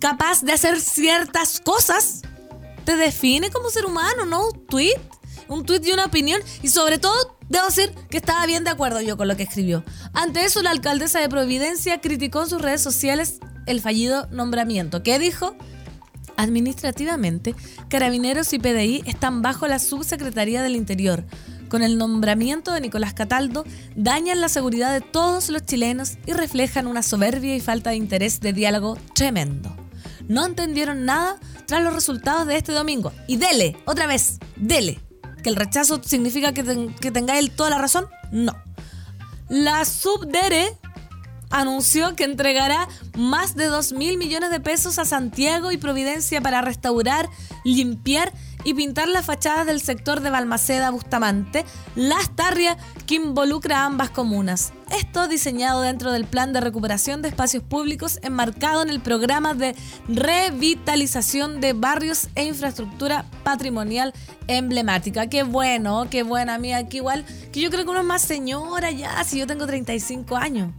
capaz de hacer ciertas cosas, te define como ser humano, no un tweet un tuit y una opinión y sobre todo debo decir que estaba bien de acuerdo yo con lo que escribió. Ante eso la alcaldesa de Providencia criticó en sus redes sociales el fallido nombramiento. ¿Qué dijo? Administrativamente, Carabineros y PDI están bajo la Subsecretaría del Interior. Con el nombramiento de Nicolás Cataldo dañan la seguridad de todos los chilenos y reflejan una soberbia y falta de interés de diálogo tremendo. No entendieron nada tras los resultados de este domingo. Y dele, otra vez, dele. ¿Que el rechazo significa que, tengáis toda la razón? No. La Subdere anunció que entregará más de 2 mil millones de pesos a Santiago y Providencia para restaurar, limpiar y pintar las fachadas del sector de Balmaceda Bustamante, Las Tarrias, que involucra a ambas comunas. Esto diseñado dentro del plan de recuperación de espacios públicos enmarcado en el programa de revitalización de barrios e infraestructura patrimonial emblemática. Qué bueno, qué buena, mía, aquí igual, que yo creo que uno es más señora ya, si yo tengo 35 años.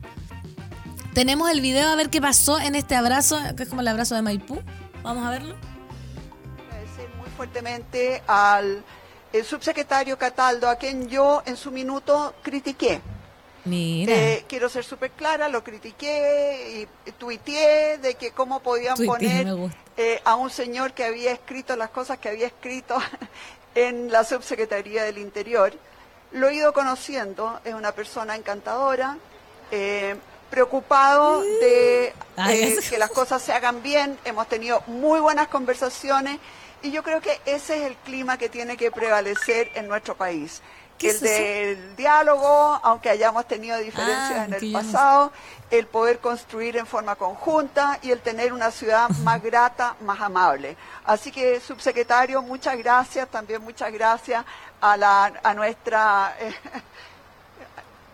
Tenemos el video a ver qué pasó en este abrazo, que es como el abrazo de Maipú. Vamos a verlo fuertemente al subsecretario Cataldo, a quien yo en su minuto critiqué. Mira. Eh, quiero ser súper clara, lo critiqué y, tuiteé de que cómo podían poner eh, a un señor que había escrito las cosas que había escrito en la subsecretaría del Interior. Lo he ido conociendo, es una persona encantadora, eh, preocupado de que las cosas se hagan bien, hemos tenido muy buenas conversaciones y yo creo que ese es el clima que tiene que prevalecer en nuestro país. El del diálogo, aunque hayamos tenido diferencias ah, en el pasado, el poder construir en forma conjunta y el tener una ciudad más grata, más amable. Así que, subsecretario, muchas gracias, también muchas gracias a, la, a nuestra... Eh,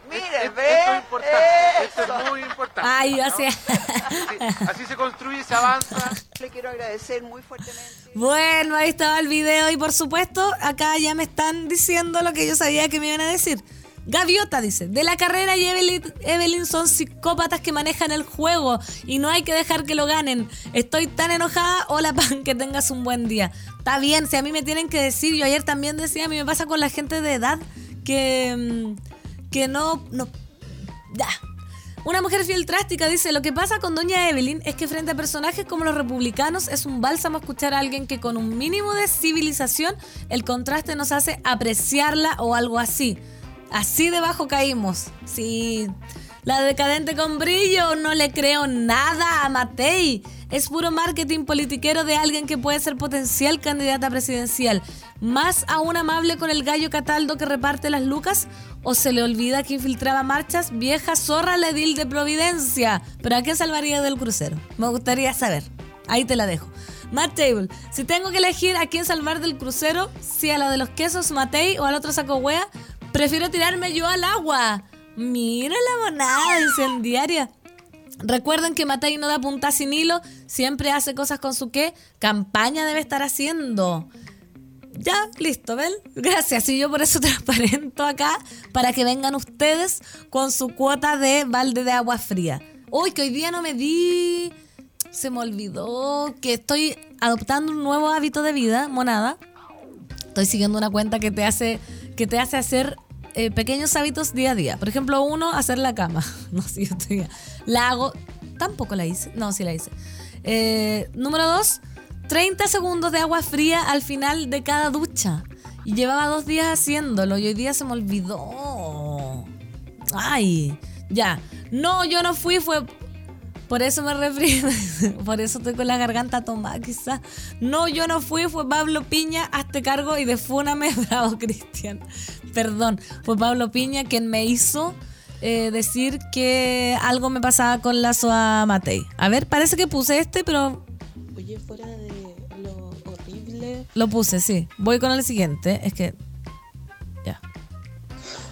Mire, ve. Esto es importante. Esto es muy importante. Ay, o sea. Así, se construye, se avanza. Le quiero agradecer muy fuertemente. Bueno, ahí estaba el video y por supuesto, acá ya me están diciendo lo que yo sabía que me iban a decir. Gaviota dice, de la carrera y Evelyn, son psicópatas que manejan el juego y no hay que dejar que lo ganen. Estoy tan enojada, hola pan, que tengas un buen día. Está bien, si a mí me tienen que decir, yo ayer también decía, a mí me pasa con la gente de edad que... Mm, que no, no, ya. Una mujer fiel trástica dice, lo que pasa con doña Evelyn es que frente a personajes como los republicanos es un bálsamo escuchar a alguien que con un mínimo de civilización el contraste nos hace apreciarla o algo así. Así debajo caímos. Sí. La decadente con brillo, no le creo nada a Matei. Es puro marketing politiquero de alguien que puede ser potencial candidata presidencial. Más aún amable con el gallo Cataldo que reparte las lucas ¿O se le olvida que infiltraba marchas? Vieja zorra la edil de Providencia. ¿Pero a qué salvaría del crucero? Me gustaría saber. Ahí te la dejo. Matt Table. Si tengo que elegir a quién salvar del crucero, si a la de los quesos Matei o al otro saco wea, prefiero tirarme yo al agua. Mira la monada incendiaria. Recuerden que Matei no da punta sin hilo, siempre hace cosas con su qué. Campaña debe estar haciendo. Ya, listo, ¿ven? Gracias. Y yo por eso transparento acá para que vengan ustedes con su cuota de balde de agua fría. Uy, que hoy día no me di. Se me olvidó que estoy adoptando un nuevo hábito de vida, monada. Estoy siguiendo una cuenta que te hace, que te hace hacer eh, pequeños hábitos día a día. Por ejemplo, uno, hacer la cama. No, si yo estoy. La hago. Tampoco la hice. No, sí la hice. Eh, número dos, 30 segundos de agua fría al final de cada ducha. Y llevaba dos días haciéndolo y hoy día se me olvidó. Ay, ya. No, yo no fui, fue... Por eso me refrí, por eso estoy con la garganta tomada quizás. No, yo no fui, fue Pablo Piña, hazte cargo y defúname, bravo Cristian. Perdón, fue Pablo Piña quien me hizo eh, decir que algo me pasaba con la Soa Matei. A ver, parece que puse este, pero... Oye, fuera de lo puse, sí. Voy con el siguiente. Es que.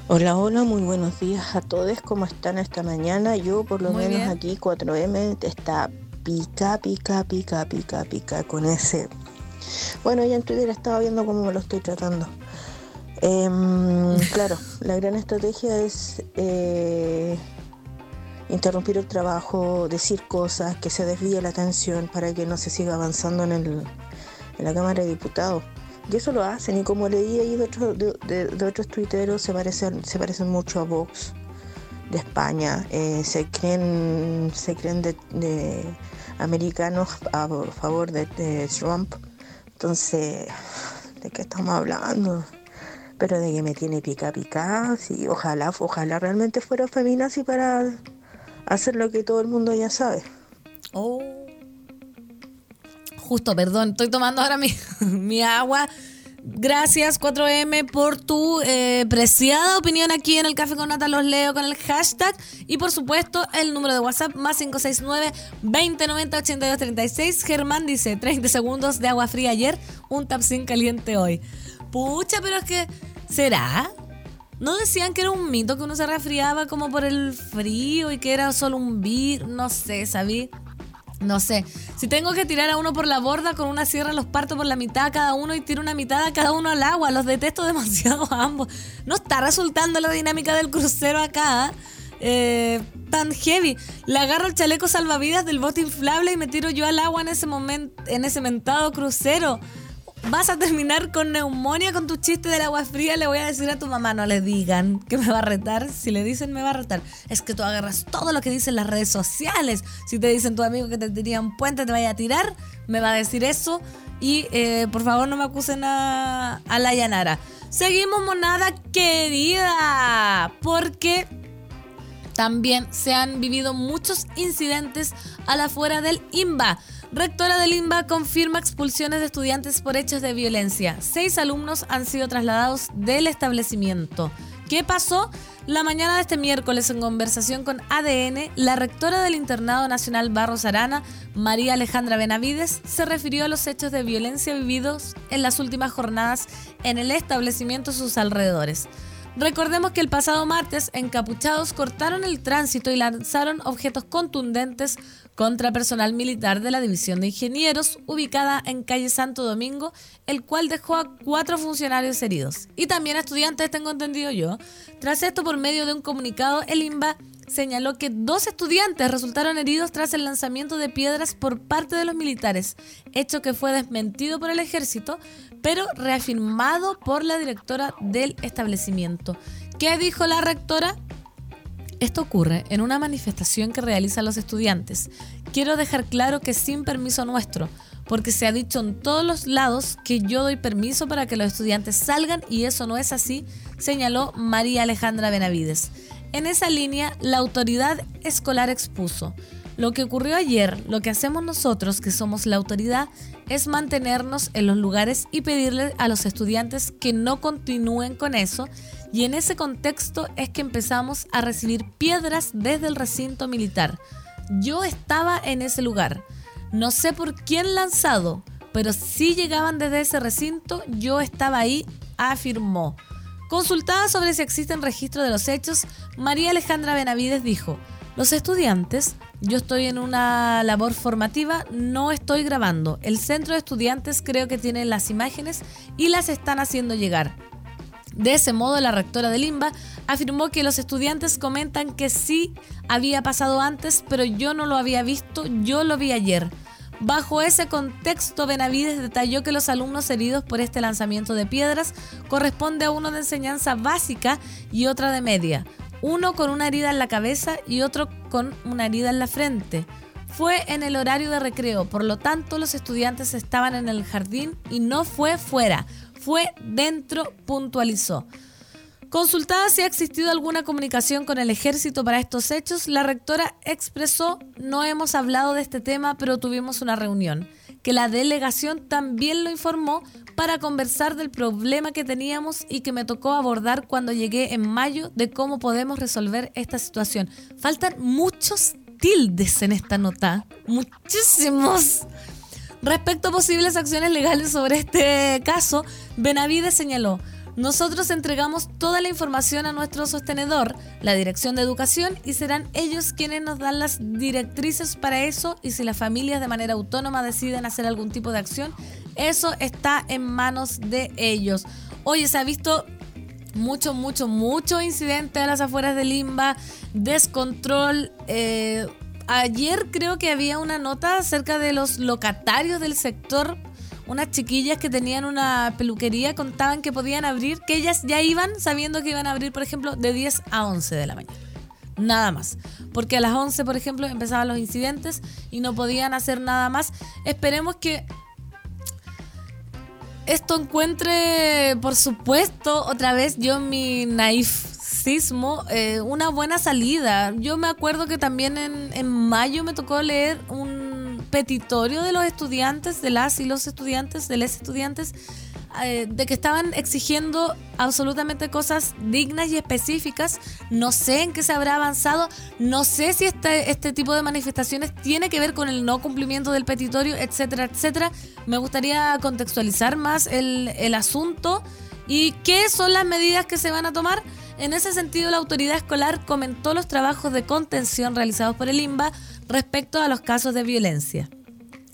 Hola, hola, muy buenos días a todos. ¿Cómo están esta mañana? Yo, por lo menos aquí, 4M, está pica, pica, pica, pica, pica con ese. Bueno, ya en Twitter estaba viendo cómo me lo estoy tratando. Em, claro, la gran estrategia es eh, interrumpir el trabajo, decir cosas, que se desvíe la atención para que no se siga avanzando en el, en la Cámara de Diputados. Y eso lo hacen, y como leí ahí de, otros de, otros tuiteros, se parecen, se parecen mucho a Vox de España. Eh, se creen, se creen de, americanos a favor de, Trump. Entonces, ¿de qué estamos hablando? pero de que me tiene pica pica, sí, ojalá, ojalá realmente fuera así para hacer lo que todo el mundo ya sabe. Oh. Justo, perdón, estoy tomando ahora mi, mi agua. Gracias 4M por tu eh, preciada opinión aquí en el Café con Nata. Los leo con el hashtag. Y por supuesto, el número de WhatsApp más 569-2090-8236. Germán dice: 30 segundos de agua fría ayer, un tapsin caliente hoy. Pucha, pero es que. ¿Será? ¿No decían que era un mito que uno se resfriaba como por el frío y que era solo un vir? No sé, ¿sabí? No sé, si tengo que tirar a uno por la borda con una sierra, los parto por la mitad cada uno y tiro una mitad a cada uno al agua. Los detesto demasiado a ambos. No está resultando la dinámica del crucero acá. Eh, tan heavy. Le agarro el chaleco salvavidas del bote inflable y me tiro yo al agua en ese momento, en ese mentado crucero vas a terminar con neumonía con tu chiste del agua fría, le voy a decir a tu mamá, no le digan que me va a retar. Si le dicen me va a retar, es que tú agarras todo lo que dicen las redes sociales. Si te dicen tu amigo que te tenían puente, te vaya a tirar, me va a decir eso. Y eh, por favor no me acusen a, a la Yanara. Seguimos, monada querida, porque también se han vivido muchos incidentes a la fuera del IMBA. Rectora del INBA confirma expulsiones de estudiantes por hechos de violencia. Seis alumnos han sido trasladados del establecimiento. ¿Qué pasó? La mañana de este miércoles, en conversación con ADN, la rectora del Internado Nacional Barros Arana, María Alejandra Benavides, se refirió a los hechos de violencia vividos en las últimas jornadas en el establecimiento y sus alrededores. Recordemos que el pasado martes, encapuchados cortaron el tránsito y lanzaron objetos contundentes contra personal militar de la División de Ingenieros, ubicada en calle Santo Domingo, el cual dejó a cuatro funcionarios heridos. Y también a estudiantes, tengo entendido yo. Tras esto, por medio de un comunicado, el INBA señaló que dos estudiantes resultaron heridos tras el lanzamiento de piedras por parte de los militares, hecho que fue desmentido por el ejército, pero reafirmado por la directora del establecimiento. ¿Qué dijo la rectora? Esto ocurre en una manifestación que realizan los estudiantes. Quiero dejar claro que sin permiso nuestro, porque se ha dicho en todos los lados que yo doy permiso para que los estudiantes salgan y eso no es así, señaló María Alejandra Benavides. En esa línea, la autoridad escolar expuso, lo que ocurrió ayer, lo que hacemos nosotros, que somos la autoridad, es mantenernos en los lugares y pedirle a los estudiantes que no continúen con eso y en ese contexto es que empezamos a recibir piedras desde el recinto militar. Yo estaba en ese lugar. No sé por quién lanzado, pero si llegaban desde ese recinto, yo estaba ahí, afirmó. Consultada sobre si existen registros de los hechos, María Alejandra Benavides dijo, los estudiantes, yo estoy en una labor formativa, no estoy grabando. El centro de estudiantes creo que tiene las imágenes y las están haciendo llegar. De ese modo, la rectora de Limba afirmó que los estudiantes comentan que sí había pasado antes, pero yo no lo había visto, yo lo vi ayer. Bajo ese contexto, Benavides detalló que los alumnos heridos por este lanzamiento de piedras corresponde a uno de enseñanza básica y otra de media, uno con una herida en la cabeza y otro con una herida en la frente. Fue en el horario de recreo, por lo tanto los estudiantes estaban en el jardín y no fue fuera fue dentro, puntualizó. Consultada si ha existido alguna comunicación con el ejército para estos hechos, la rectora expresó, no hemos hablado de este tema, pero tuvimos una reunión, que la delegación también lo informó para conversar del problema que teníamos y que me tocó abordar cuando llegué en mayo de cómo podemos resolver esta situación. Faltan muchos tildes en esta nota, muchísimos. Respecto a posibles acciones legales sobre este caso, Benavides señaló, nosotros entregamos toda la información a nuestro sostenedor, la Dirección de Educación, y serán ellos quienes nos dan las directrices para eso y si las familias de manera autónoma deciden hacer algún tipo de acción, eso está en manos de ellos. Oye, se ha visto mucho, mucho, mucho incidente a las afueras de Limba, descontrol. Eh, ayer creo que había una nota acerca de los locatarios del sector. Unas chiquillas que tenían una peluquería contaban que podían abrir, que ellas ya iban sabiendo que iban a abrir, por ejemplo, de 10 a 11 de la mañana. Nada más. Porque a las 11, por ejemplo, empezaban los incidentes y no podían hacer nada más. Esperemos que esto encuentre, por supuesto, otra vez yo mi naifismo, eh, una buena salida. Yo me acuerdo que también en, en mayo me tocó leer un petitorio de los estudiantes, de las y los estudiantes, de los estudiantes, eh, de que estaban exigiendo absolutamente cosas dignas y específicas. No sé en qué se habrá avanzado, no sé si este, este tipo de manifestaciones tiene que ver con el no cumplimiento del petitorio, etcétera, etcétera. Me gustaría contextualizar más el, el asunto y qué son las medidas que se van a tomar. En ese sentido, la autoridad escolar comentó los trabajos de contención realizados por el INBA respecto a los casos de violencia.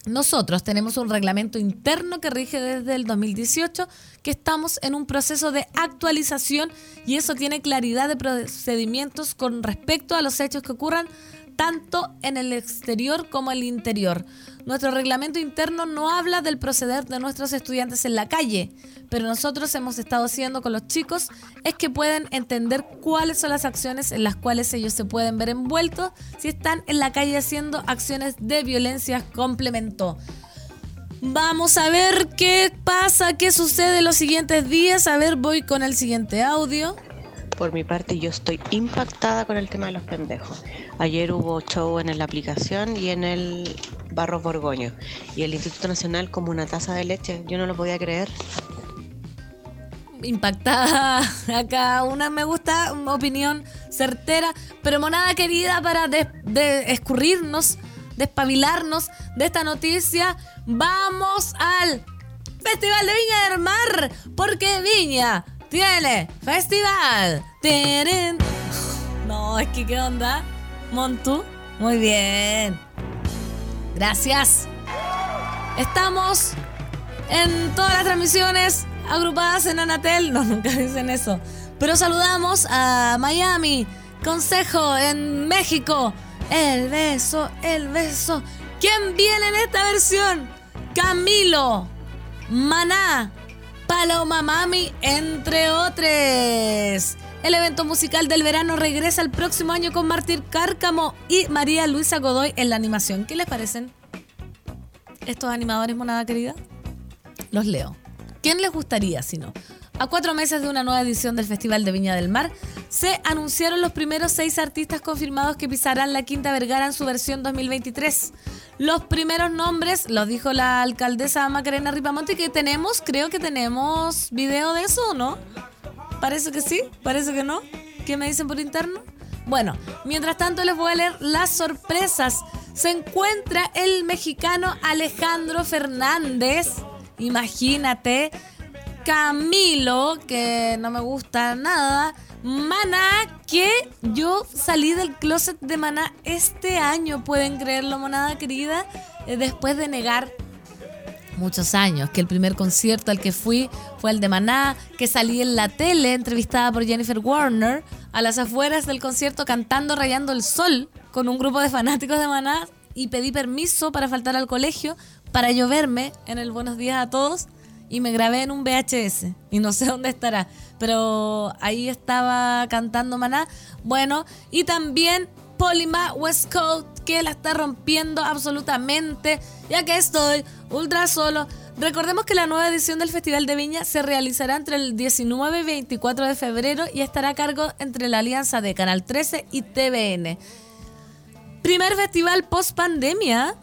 Nosotros tenemos un reglamento interno que rige desde el 2018, que estamos en un proceso de actualización y eso tiene claridad de procedimientos con respecto a los hechos que ocurran tanto en el exterior como en el interior. Nuestro reglamento interno no habla del proceder de nuestros estudiantes en la calle, pero nosotros hemos estado haciendo con los chicos es que pueden entender cuáles son las acciones en las cuales ellos se pueden ver envueltos si están en la calle haciendo acciones de violencia, complementó. Vamos a ver qué pasa, qué sucede los siguientes días. A ver, voy con el siguiente audio. Por mi parte, yo estoy impactada con el tema de los pendejos. Ayer hubo show en la aplicación y en el Barros Borgoño. Y el Instituto Nacional como una taza de leche. Yo no lo podía creer. Impactada acá, una me gusta, una opinión certera, pero monada querida para de, escurrirnos, despabilarnos de esta noticia. Vamos al Festival de Viña del Mar, porque Viña tiene festival. No, es que qué onda. Montu, muy bien. Gracias. Estamos en todas las transmisiones agrupadas en Anatel. No, nunca dicen eso. Pero saludamos a Miami, Consejo en México. El beso, el beso. ¿Quién viene en esta versión? Camilo, Maná, Paloma Mami, entre otros. El evento musical del verano regresa el próximo año con Martín Cárcamo y María Luisa Godoy en la animación. ¿Qué les parecen estos animadores, monada querida? Los leo. ¿Quién les gustaría si no? A cuatro meses de una nueva edición del Festival de Viña del Mar, se anunciaron los primeros seis artistas confirmados que pisarán la Quinta Vergara en su versión 2023. Los primeros nombres los dijo la alcaldesa Macarena Ripamonte que tenemos, creo que tenemos video de eso, ¿no? Parece que sí, parece que no. ¿Qué me dicen por interno? Bueno, mientras tanto les voy a leer las sorpresas. Se encuentra el mexicano Alejandro Fernández. Imagínate. Camilo, que no me gusta nada. Maná, que yo salí del closet de Maná este año, pueden creerlo, monada querida, eh, después de negar muchos años, que el primer concierto al que fui fue el de Maná, que salí en la tele entrevistada por Jennifer Warner a las afueras del concierto cantando Rayando el Sol con un grupo de fanáticos de Maná y pedí permiso para faltar al colegio para lloverme en el Buenos Días a todos y me grabé en un VHS y no sé dónde estará, pero ahí estaba cantando Maná. Bueno, y también Polima Westcoat que la está rompiendo absolutamente, ya que estoy ultra solo. Recordemos que la nueva edición del Festival de Viña se realizará entre el 19 y 24 de febrero y estará a cargo entre la alianza de Canal 13 y TVN. Primer festival post pandemia.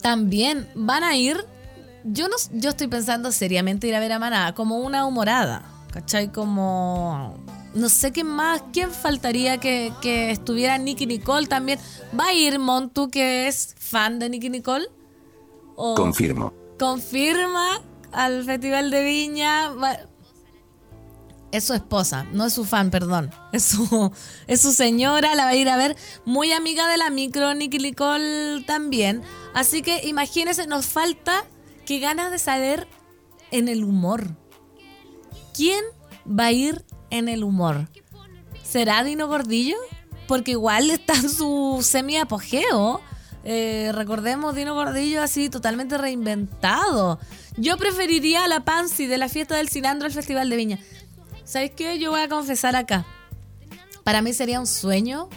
También van a ir yo no yo estoy pensando seriamente ir a ver a Maná como una humorada, ¿cachai? Como no sé qué más, quién faltaría que, estuviera Nicky Nicole también. ¿Va a ir Montu que es fan de Nicky Nicole? Confirmo. Confirma al Festival de Viña. Es su esposa, no es su fan, perdón. Es su, es su señora, la va a ir a ver. Muy amiga de la micro, Nicky Nicole también. Así que imagínense, nos falta qué ganas de saber en el humor. ¿Quién va a ir en el humor? ¿Será Dino Gordillo? Porque igual está en su semi-apogeo. Eh, recordemos Dino Gordillo así totalmente reinventado. Yo preferiría a la Pansy de la fiesta del Cilantro al Festival de Viña. ¿Sabéis qué? Yo voy a confesar acá. Para mí sería un sueño,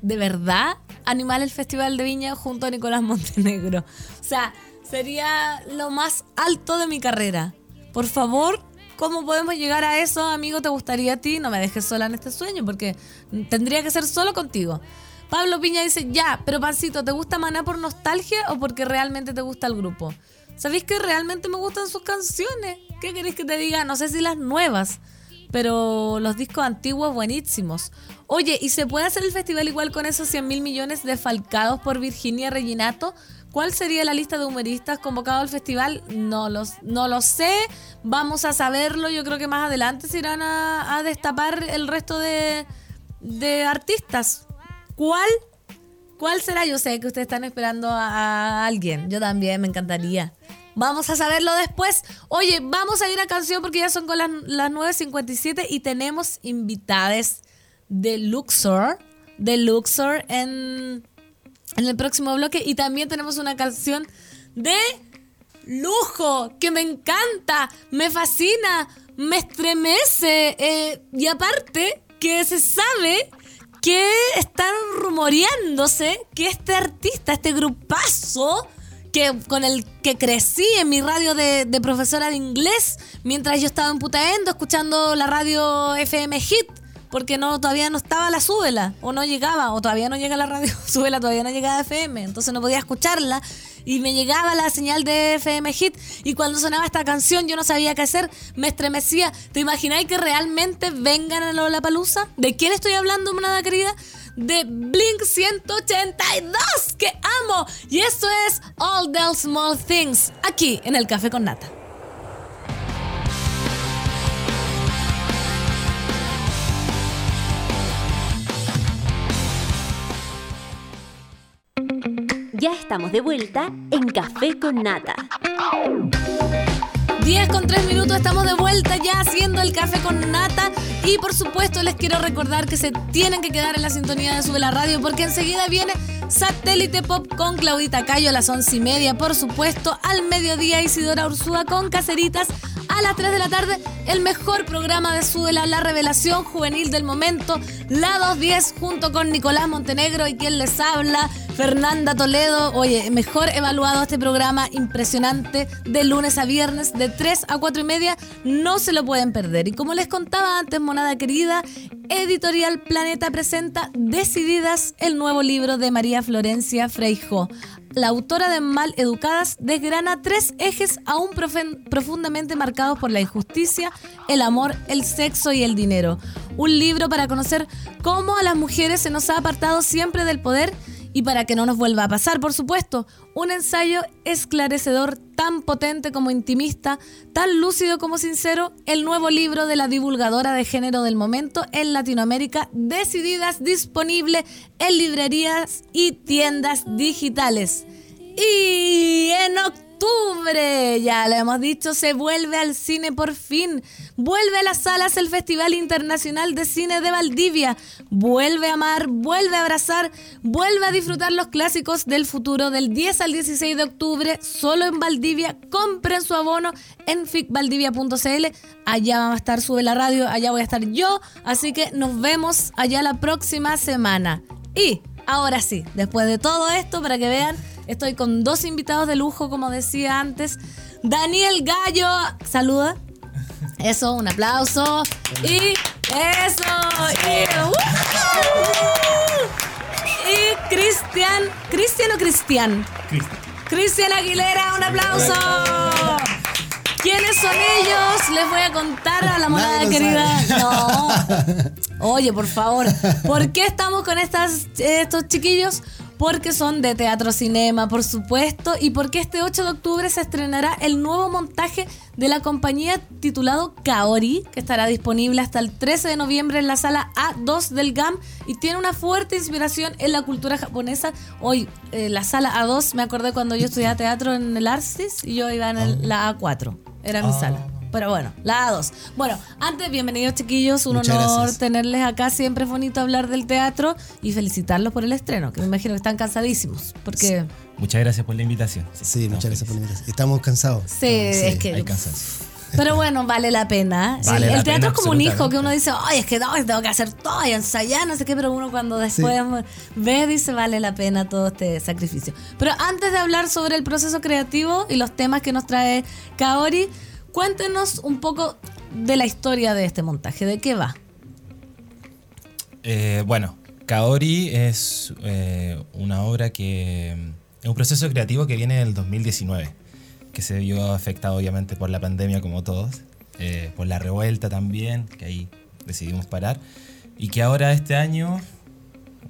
de verdad, animar el Festival de Viña junto a Nicolás Montenegro. O sea, Sería lo más alto de mi carrera. Por favor, ¿cómo podemos llegar a eso, amigo? ¿Te gustaría a ti? No me dejes sola en este sueño porque tendría que ser solo contigo. Pablo Piña dice, ya, pero Pancito, ¿te gusta Maná por nostalgia o porque realmente te gusta el grupo? ¿Sabéis que realmente me gustan sus canciones? ¿Qué queréis que te diga? No sé si las nuevas, pero los discos antiguos buenísimos. Oye, ¿y se puede hacer el festival igual con esos 100 mil millones defalcados por Virginia Reginato? ¿Cuál sería la lista de humoristas convocados al festival? No, los, no lo sé. Vamos a saberlo. Yo creo que más adelante se irán a, destapar el resto de, de artistas. ¿Cuál? ¿Cuál será? Yo sé que ustedes están esperando a, alguien. Yo también, me encantaría. Vamos a saberlo después. Oye, vamos a ir a canción porque ya son con las, las 9.57 y tenemos invitades de Luxor. De Luxor en, en el próximo bloque. Y también tenemos una canción de lujo que me encanta, me fascina, me estremece. Eh, y aparte que se sabe que están rumoreándose que este artista, este grupazo, que con el que crecí en mi radio de, profesora de inglés, mientras yo estaba en Putaendo escuchando la radio FM Hit, porque no todavía no estaba la súbela, o no llegaba, o todavía no llega la radio súbela, todavía no llegaba FM, entonces no podía escucharla y me llegaba la señal de FM Hit y cuando sonaba esta canción yo no sabía qué hacer, me estremecía. ¿Te imagináis que realmente vengan a la Palusa? ¿De quién estoy hablando, manada querida? De Blink 182, que amo. Y eso es All the Small Things, aquí en el Café con Nata. Ya estamos de vuelta en Café con Nata. 10 con 3 minutos, estamos de vuelta ya haciendo el café con nata. Y por supuesto, les quiero recordar que se tienen que quedar en la sintonía de Sube la Radio, porque enseguida viene Satélite Pop con Claudita Cayo a las 11 y media. Por supuesto, al mediodía Isidora Ursúa con Caceritas a las 3 de la tarde, el mejor programa de Suela, la revelación juvenil del momento, la 210 junto con Nicolás Montenegro y quien les habla, Fernanda Toledo. Oye, mejor evaluado este programa, impresionante, de lunes a viernes, de 3 a 4 y media, no se lo pueden perder. Y como les contaba antes, monada querida, Editorial Planeta presenta Decididas, el nuevo libro de María Florencia Freijo la autora de Mal Educadas desgrana tres ejes aún profundamente marcados por la injusticia, el amor, el sexo y el dinero. Un libro para conocer cómo a las mujeres se nos ha apartado siempre del poder y para que no nos vuelva a pasar, por supuesto, un ensayo esclarecedor, tan potente como intimista, tan lúcido como sincero, el nuevo libro de la divulgadora de género del momento en Latinoamérica, Decididas, disponible en librerías y tiendas digitales. Y en octubre octubre, ya lo hemos dicho, se vuelve al cine por fin. Vuelve a las salas el Festival Internacional de Cine de Valdivia. Vuelve a amar, vuelve a abrazar, vuelve a disfrutar los clásicos del futuro del 10 al 16 de octubre, solo en Valdivia. Compren su abono en ficvaldivia.cl. Allá va a estar Sube la Radio, allá voy a estar yo. Así que nos vemos allá la próxima semana. Y ahora sí, después de todo esto, para que vean Estoy con dos invitados de lujo, como decía antes. Daniel Gallo, saluda. Eso, un aplauso. Y eso. Y, Cristian. ¿Cristian o Cristian? Cristian Aguilera, un aplauso. ¿Quiénes son ellos? Les voy a contar a la monada querida. No. Oye, por favor. ¿Por qué estamos con estas, estos chiquillos? porque son de teatro cinema, por supuesto, y porque este 8 de octubre se estrenará el nuevo montaje de la compañía titulado Kaori, que estará disponible hasta el 13 de noviembre en la sala A2 del GAM y tiene una fuerte inspiración en la cultura japonesa. Hoy, eh, la sala A2, me acordé cuando yo estudiaba teatro en el Arcis y yo iba en ah. la A4, era mi ah. sala. Pero bueno, la A2. Bueno, antes, bienvenidos chiquillos, un honor tenerles acá. Siempre es bonito hablar del teatro y felicitarlos por el estreno, que me imagino que están cansadísimos. Porque... Muchas gracias por la invitación. Sí, muchas gracias por la invitación. Estamos cansados. Sí, es que... Hay Pero bueno, vale la pena. el teatro es como un hijo que uno dice, ay, es que no, tengo que hacer todo y ensayar, no sé qué, pero uno cuando después ve, dice, vale la pena todo este sacrificio. Pero antes de hablar sobre el proceso creativo y los temas que nos trae Kaori, Cuéntenos un poco de la historia de este montaje, ¿de qué va? Eh, bueno, Kaori es eh, una obra que es un proceso creativo que viene del 2019, que se vio afectado obviamente por la pandemia como todos, eh, por la revuelta también, que ahí decidimos parar, y que ahora este año,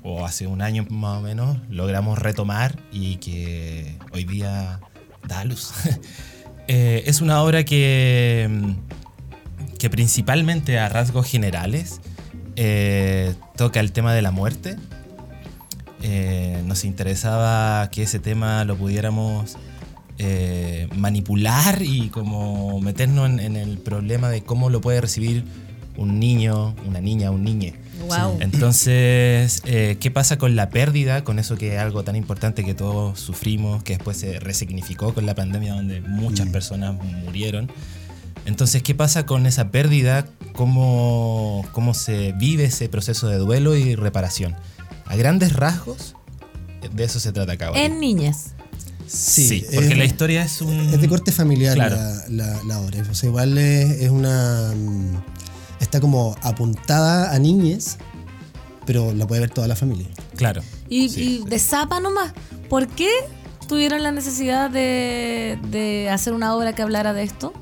o hace un año más o menos, logramos retomar y que hoy día da luz. es una obra que, que principalmente a rasgos generales eh, toca el tema de la muerte. Eh, nos interesaba que ese tema lo pudiéramos eh, manipular y como meternos en, el problema de cómo lo puede recibir un niño, una niña, un niñe. Entonces, ¿qué pasa con la pérdida? Con eso que es algo tan importante que todos sufrimos, que después se resignificó con la pandemia donde muchas personas murieron. Entonces, ¿qué pasa con esa pérdida? ¿Cómo, ¿Cómo se vive ese proceso de duelo y reparación? A grandes rasgos, de eso se trata acá. En niñas. Sí, porque la historia es un... Es de corte familiar la, obra. O sea, igual es, una... Mm, está como apuntada a niñas, pero la puede ver toda la familia. Claro. Y, y de zapa nomás. ¿Por qué tuvieron la necesidad de, de hacer una obra que hablara de esto?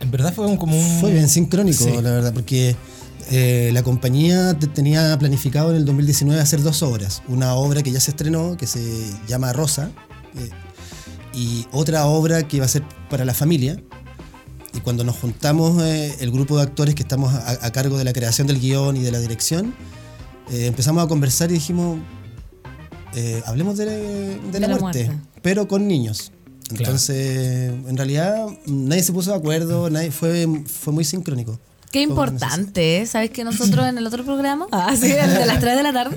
En verdad fue un, como un... Fue bien sincrónico, la verdad, porque eh, la compañía tenía planificado en el 2019 hacer dos obras. Una obra que ya se estrenó, que se llama Rosa, eh, y otra obra que iba a ser para la familia. Y cuando nos juntamos eh, el grupo de actores que estamos a, cargo de la creación del guion y de la dirección, empezamos a conversar y dijimos, hablemos de, la, muerte, pero con niños. Entonces, en realidad, nadie se puso de acuerdo, nadie, fue, fue muy sincrónico. Qué importante, ¿eh? ¿sabes que nosotros en el otro programa, ah, de las 3 de la tarde,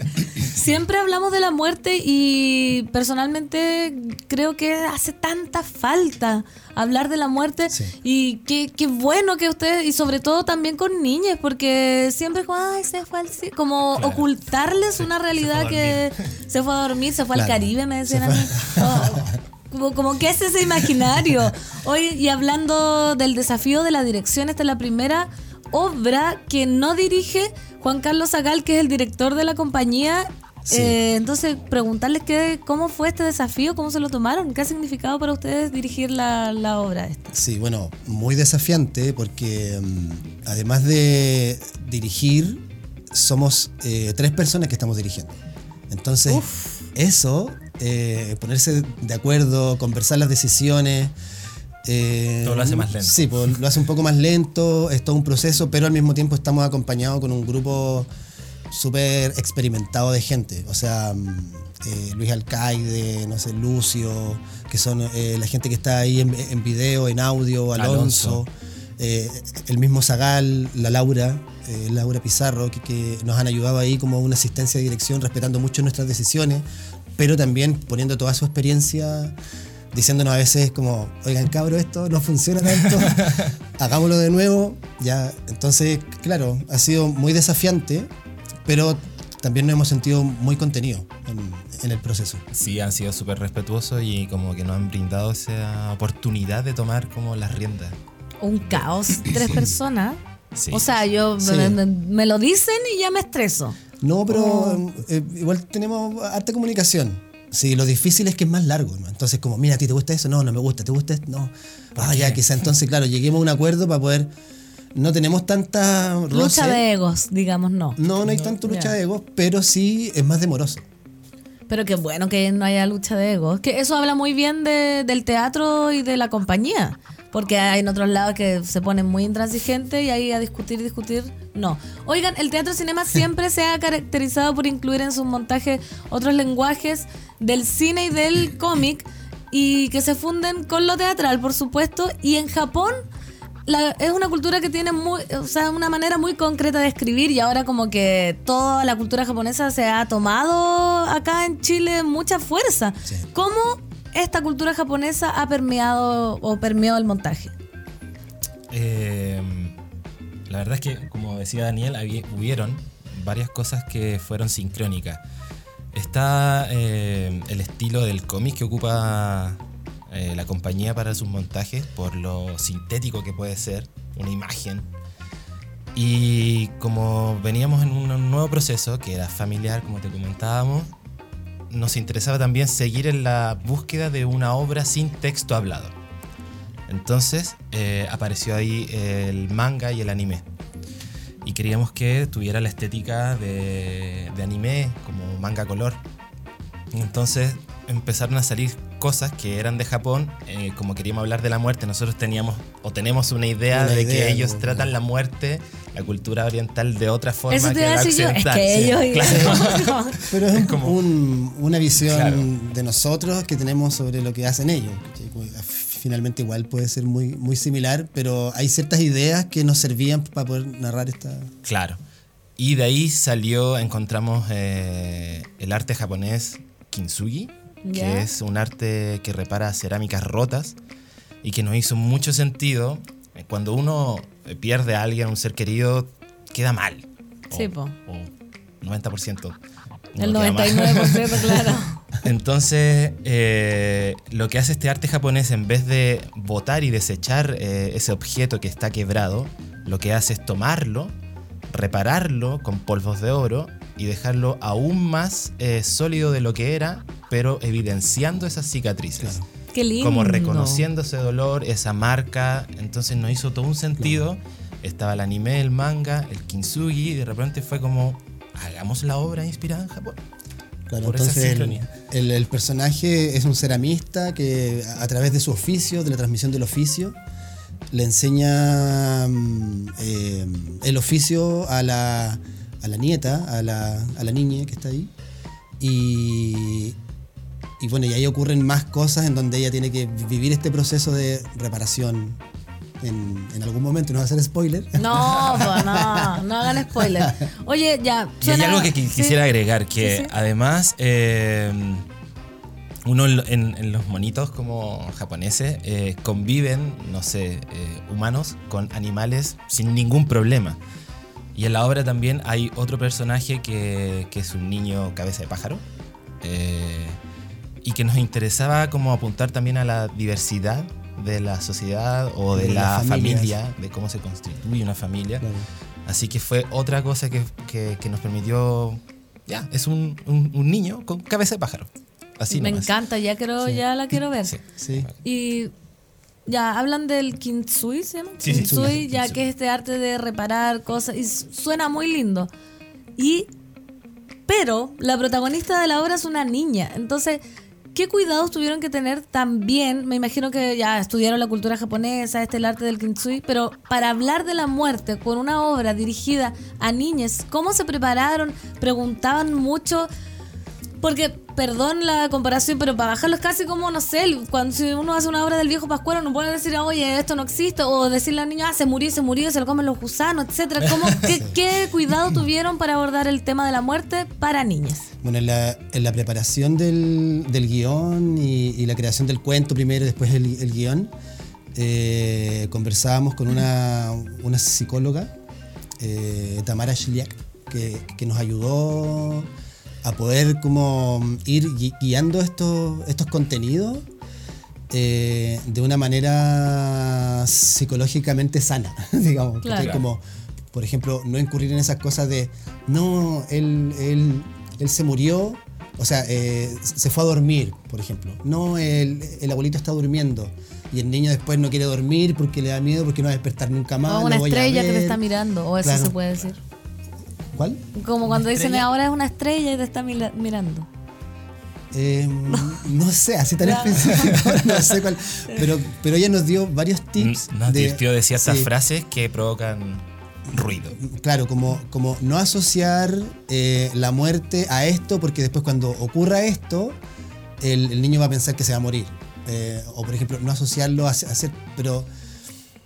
siempre hablamos de la muerte y personalmente creo que hace tanta falta hablar de la muerte y qué, qué, bueno que ustedes, y sobre todo también con niñas, porque siempre como, ay, se fue al como ocultarles una realidad que se fue a dormir, se fue al Caribe, me decían a mí. como, que es ese imaginario. Hoy, y hablando del desafío de la dirección, esta es la primera obra que no dirige Juan Carlos Zagal, que es el director de la compañía. Eh, entonces, preguntarles qué, cómo fue este desafío, cómo se lo tomaron, qué ha significado para ustedes dirigir la, obra esta. Sí, bueno, muy desafiante porque mm, además de dirigir, somos eh, tres personas que estamos dirigiendo. Entonces, eso eh, ponerse de acuerdo, conversar las decisiones. Eh, todo lo hace más lento. Sí, pues, lo hace un poco más lento, es todo un proceso, pero al mismo tiempo estamos acompañados con un grupo súper experimentado de gente. O sea, mm, eh, Luis Alcaide, no sé, Lucio, que son la gente que está ahí en, video, en audio, Alonso, el mismo Zagal, la Laura, Laura Pizarro, que, que, nos han ayudado ahí como una asistencia de dirección, respetando mucho nuestras decisiones pero también poniendo toda su experiencia, diciéndonos a veces como, oigan cabro, esto no funciona tanto, hagámoslo de nuevo. Ya, entonces, claro, ha sido muy desafiante, pero también nos hemos sentido muy contenidos en, el proceso. Sí, han sido súper respetuosos y como que nos han brindado esa oportunidad de tomar como las riendas. Un caos, tres personas. O sea, yo me, lo dicen y ya me estreso. No, pero oh. eh, igual tenemos harta comunicación. Sí, lo difícil es que es más largo. Entonces, como, mira, ¿a ti te gusta eso? No, no me gusta. ¿Te gusta esto? No. Ah, ya, quizá entonces, claro, lleguemos a un acuerdo para poder. No tenemos tanta. Lucha de egos, digamos, no. No, no hay tanto lucha de egos, pero sí es más demoroso. Pero qué bueno que no haya lucha de egos. Que eso habla muy bien del teatro y de la compañía. Porque hay en otros lados que se ponen muy intransigentes y ahí a discutir, discutir, no. Oigan, el teatro cinema siempre se ha caracterizado por incluir en sus montajes otros lenguajes del cine y del cómic y que se funden con lo teatral, por supuesto. Y en Japón es una cultura que tiene muy, o sea, una manera muy concreta de escribir y ahora como que toda la cultura japonesa se ha tomado acá en Chile mucha fuerza. ¿Cómo esta cultura japonesa ha permeado o permeado el montaje? Em, la verdad es que, como decía Daniel, hubieron varias cosas que fueron sincrónicas. Está em, el estilo del cómic que ocupa eh, la compañía para sus montajes por lo sintético que puede ser una imagen. Y como veníamos en un nuevo proceso que era familiar, como te comentábamos, nos interesaba también seguir en la búsqueda de una obra sin texto hablado. Entonces eh, apareció ahí el manga y el anime. Y queríamos que tuviera la estética de, de anime, como manga color. Entonces empezaron a salir cosas que eran de Japón, eh, como queríamos hablar de la muerte, nosotros teníamos o tenemos una idea de que ellos tratan la muerte, la cultura oriental de otra forma Eso te que la occidental. Es que ellos Claro. Pero es como- un- una visión Claro. de nosotros que tenemos sobre lo que hacen ellos. Como, Finalmente igual puede ser muy, muy similar, pero hay ciertas ideas que nos servían para poder narrar esta... Claro. Y de ahí salió, encontramos eh, el arte japonés kintsugi, Ya. que es un arte que repara cerámicas rotas y que nos hizo mucho sentido. Eh, Cuando uno eh, pierde a alguien, a un ser querido, queda mal. Sí, po. O 90%. El uno queda mal. 99%, claro. Entonces, eh, lo que hace este arte japonés, en vez de botar y desechar eh, ese objeto que está quebrado, lo que hace es tomarlo, repararlo con polvos de oro y dejarlo aún más eh, sólido de lo que era, pero evidenciando esas cicatrices. Qué lindo. Como reconociendo ese dolor, esa marca. Entonces nos hizo todo un sentido. Estaba el anime, el manga, el kintsugi, y de repente fue como, hagamos la obra inspirada en Japón. Claro, Por esa entonces el, sincronía. el- el personaje es un ceramista que a a través de su oficio, de la transmisión del oficio, le enseña mm, eh, el oficio a la, a la nieta, a la, a la niña que está ahí. Y, y bueno, y ahí ocurren más cosas en donde ella tiene que vivir este proceso de reparación en, en algún momento. No va a hacer spoiler. No, pues no, no hagan spoiler. Oye, ya. Y hay algo que sí. quisiera agregar, que Sí, sí. además eh, uno en, en- en los monitos como japoneses eh, conviven, no sé, eh, humanos con animales sin ningún problema. Y en la obra también hay otro personaje que, que es un niño cabeza de pájaro. eh, y que nos interesaba como apuntar también a la diversidad de la sociedad o de, De la familia, de cómo se constituye una familia. Así que fue otra cosa que, que- que nos permitió. Ya, es un, un- un niño con cabeza de pájaro. Así Me nomás. encanta, ya quiero, ya la quiero ver. Sí. Y ya hablan del kintsugi, ¿se llama? Sí, sí. Kintsugi, ya que es este arte de reparar cosas y su- suena muy lindo. Y pero la protagonista de la obra es una niña, entonces ¿Qué cuidados tuvieron que tener también? Me imagino que ya estudiaron la cultura japonesa, este el arte del kintsugi, pero para hablar de la muerte con una obra dirigida a niñas, ¿cómo se prepararon? Preguntaban mucho porque, perdón la comparación, pero para bajarlo es casi como, no sé, cuando si uno hace una obra del viejo Pascuero, no puede decir, oye, esto no existe, o decirle al niño, ah, se murió, se murió, se lo comen los gusanos, etcétera. ¿Cómo, qué, qué cuidado tuvieron para abordar el tema de la muerte para niñas? Bueno, en la, en la preparación del, del guion y, y la creación del cuento primero y después el, el guion, eh, conversábamos con una, una psicóloga, eh, Tamara Shiliak, que, que nos ayudó a poder como ir gui- guiando estos, estos contenidos eh, de una manera psicológicamente sana, digamos. Como, por ejemplo, no incurrir en esas cosas de, no, él, él, él se murió, o sea, eh, se fue a dormir, por ejemplo. No, el, el abuelito está durmiendo y el niño después no quiere dormir porque le da miedo, porque no va a despertar nunca más. O una estrella que te está mirando, o eso Claro. se puede decir. ¿Cuál? Como cuando dicen ahora es una estrella y te está mira- mirando. Eh, no sé, así tan específico, no sé cuál. Pero, pero ella nos dio varios tips. Nos de- advirtió de ciertas sí. frases que provocan ruido. Claro, como, como no asociar eh, la muerte a esto, porque después cuando ocurra esto, el, el niño va a pensar que se va a morir. Eh, o por ejemplo, no asociarlo a, a hacer, pero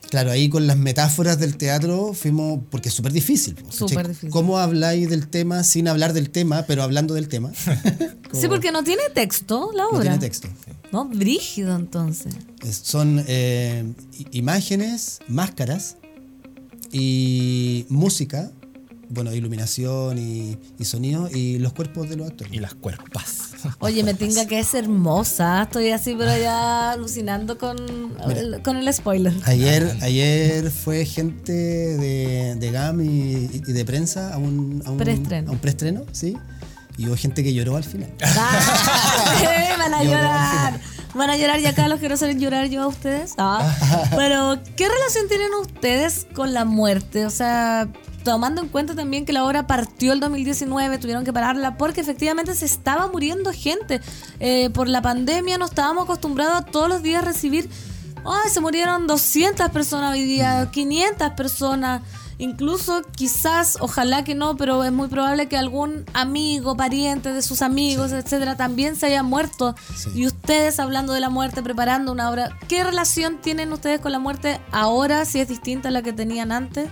claro, ahí con las metáforas del teatro fuimos, porque es súper difícil. Súper difícil. ¿Cómo habláis del tema sin hablar del tema, pero hablando del tema? Sí, porque no tiene texto la No obra. tiene texto. No, brígido entonces. Es- Son eh, imágenes, máscaras y música, bueno, iluminación y, y sonido y los cuerpos de los actores. Y las cuerpas. Oye, me tinga que es hermosa. Estoy así, pero ya alucinando con, el, con el spoiler. Ayer, ayer fue gente de, de GAM y, de prensa a un, a un preestreno. A un preestreno, sí. Y hubo gente que lloró al final. Ah, van a llorar. Van a llorar y acá los quiero saber llorar yo a ustedes. Ah. Pero, ¿qué relación tienen ustedes con la muerte? O sea, tomando en cuenta también que la obra partió el 2019, tuvieron que pararla porque efectivamente se estaba muriendo gente. Eh, por la pandemia no estábamos acostumbrados a todos los días recibir, ay, se murieron 200 personas hoy día, 500 personas. Incluso quizás, ojalá que no, pero es muy probable que algún amigo, pariente de sus amigos, etcétera, también se haya muerto. Y ustedes hablando de la muerte, preparando una obra, ¿qué relación tienen ustedes con la muerte ahora, si es distinta a la que tenían antes?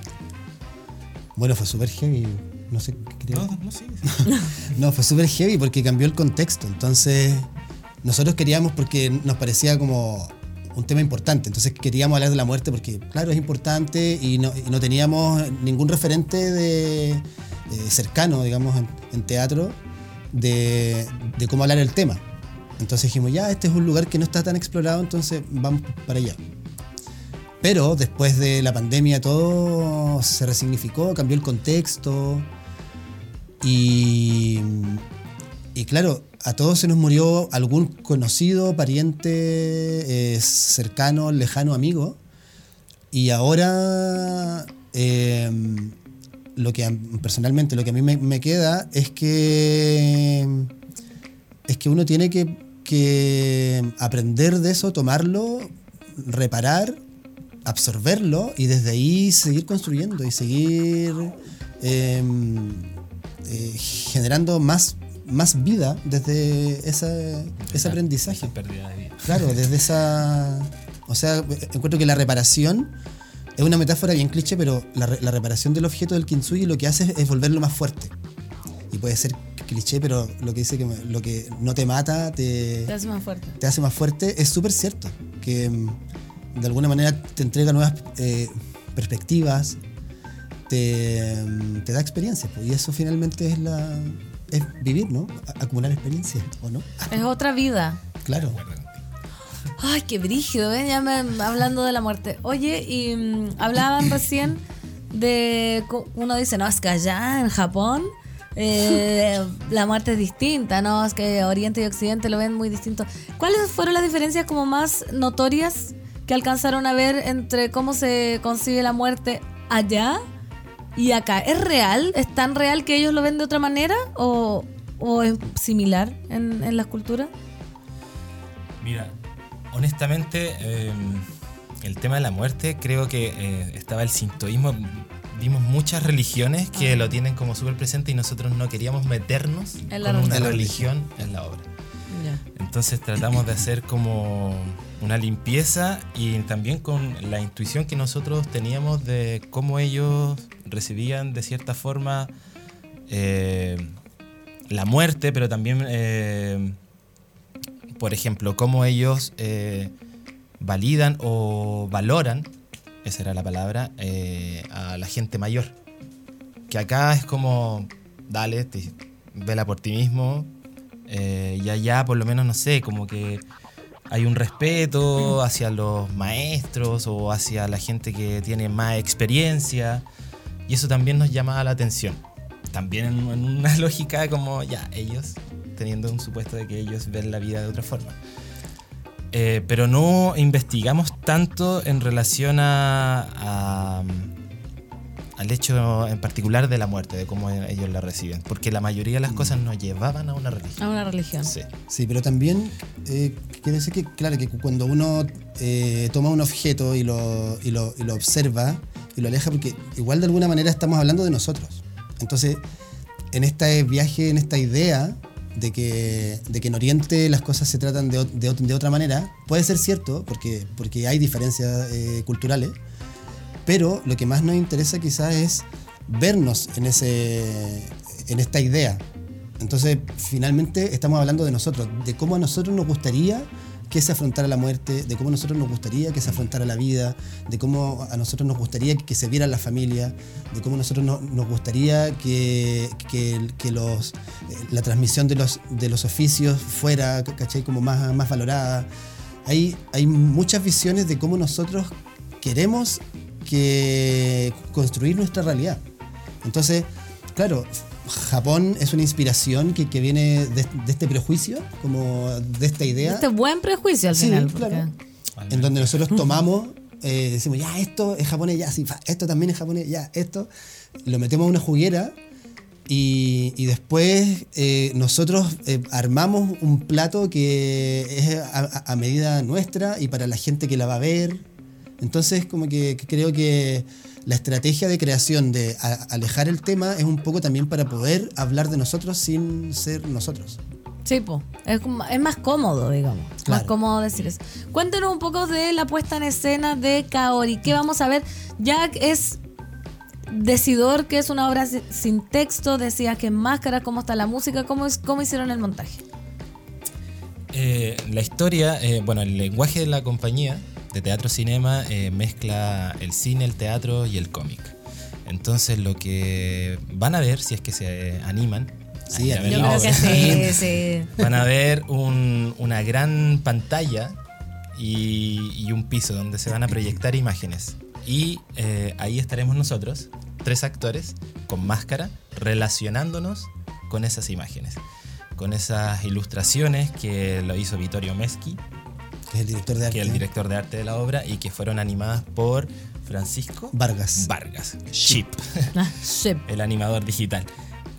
Bueno, fue súper heavy. No sé qué No, no, sí, no, fue súper heavy porque cambió el contexto. Entonces, nosotros queríamos porque nos parecía como un tema importante. Entonces queríamos hablar de la muerte porque, claro, es importante y no, teníamos ningún referente de, eh, cercano, digamos, en, teatro de, de, cómo hablar el tema. Entonces dijimos, ya, este es un lugar que no está tan explorado, entonces vamos para allá. Pero después de la pandemia todo se resignificó, cambió el contexto. Y, y claro, a todos se nos murió algún conocido, pariente, eh, cercano, lejano, amigo. Y ahora, em, lo que personalmente, lo que a mí me, queda es que, es que uno tiene que, que aprender de eso, tomarlo, reparar absorberlo y desde ahí seguir construyendo y seguir em, eh, generando más, más vida desde ese aprendizaje. Pérdida de vida. Claro, desde esa... O sea, encuentro que la reparación es una metáfora bien cliché, pero la, reparación del objeto del kintsugi lo que hace es, volverlo más fuerte. Y puede ser cliché, pero lo que dice que lo que no te mata te, te hace más fuerte. Te hace más fuerte, es súper cierto. Que em, de alguna manera te entrega nuevas eh, perspectivas, te, da experiencia. y eso finalmente es la es vivir, ¿no? acumular experiencia, ¿o no? Es otra vida. Claro. Ay, qué brígido, ¿eh? Ya me, hablando de la muerte. Oye, y mm, hablaban recién de. Uno dice, no, es que allá en Japón. Eh, la muerte es distinta, ¿no? Es que Oriente y Occidente lo ven muy distinto. ¿Cuáles fueron las diferencias como más notorias que alcanzaron a ver entre cómo se concibe la muerte allá y acá. ¿Es real? ¿Es tan real que ellos lo ven de otra manera o, es similar en, las culturas? Mira, honestamente, em, el tema de la muerte, creo que eh, estaba el sintoísmo. Vimos muchas religiones que ah. lo tienen como súper presente y nosotros no queríamos meternos en con una religión en la obra. Entonces tratamos de hacer como una limpieza y también con la intuición que nosotros teníamos de cómo ellos recibían de cierta forma eh, la muerte, pero también, eh, por ejemplo, cómo ellos eh, validan o valoran, esa era la palabra, a la gente mayor. Que acá es como, dale, vela por ti mismo, y allá por lo menos, no sé, como que hay un respeto hacia los maestros o hacia la gente que tiene más experiencia y eso también nos llama la atención. También en, una lógica como ya ellos, teniendo un supuesto de que ellos ven la vida de otra forma. Eh, pero no investigamos tanto en relación a al hecho en particular de la muerte, de cómo ellos la reciben. Porque la mayoría de las cosas nos llevaban a una religión. A una religión. Sí. Sí, pero también eh, quiere decir que, claro, que cuando uno eh, toma un objeto y lo, y, lo, y lo observa y lo aleja, porque igual de alguna manera estamos hablando de nosotros. Entonces, en este viaje, en esta idea de que, de que en Oriente las cosas se tratan de, de, de otra manera, puede ser cierto, porque, porque hay diferencias eh, culturales pero lo que más nos interesa quizás es vernos en, ese, en esta idea. Entonces, finalmente estamos hablando de nosotros, de cómo a nosotros nos gustaría que se afrontara la muerte, de cómo a nosotros nos gustaría que se afrontara la vida, de cómo a nosotros nos gustaría que se viera la familia, de cómo a nosotros nos gustaría que, que, los, eh, la transmisión de los, de los oficios fuera. Como más, más valorada. Hay, hay muchas visiones de cómo nosotros queremos que construir nuestra realidad. Entonces, claro, Japón es una inspiración que, viene de, este prejuicio, como de esta idea. Este buen prejuicio al final. Claro. En donde nosotros tomamos, eh, decimos, ya, esto es japonés, ya, sí, esto también es japonés, ya, esto. Lo metemos a una juguera y, después eh, nosotros eh, armamos un plato que es a, medida nuestra y para la gente que la va a ver. Entonces, como que creo que la estrategia de creación de alejar el tema es un poco también para poder hablar de nosotros sin ser nosotros. Sí, es, es, más cómodo, digamos. Más cómodo decir eso. Cuéntenos un poco de la puesta en escena de Kaori. ¿Qué vamos a ver? Jack es decidor, que es una obra sin texto. Decías que máscara, cómo está la música, cómo, cómo hicieron el montaje. Eh, la historia, eh, bueno, el lenguaje de la compañía de teatro cinema eh, mezcla el cine, el teatro y el cómic. Entonces lo que van a ver, si es que se animan, sí, yo creo que sí, sí. van a ver una gran pantalla y, un piso donde se van a proyectar imágenes. Y eh, ahí estaremos nosotros, tres actores, con máscara, relacionándonos con esas imágenes, con esas ilustraciones que lo hizo Vittorio Meschi, que es el director de arte. Que el director de arte de la obra y que fueron animadas por Francisco Vargas. Vargas. Chip. Ah, el animador digital.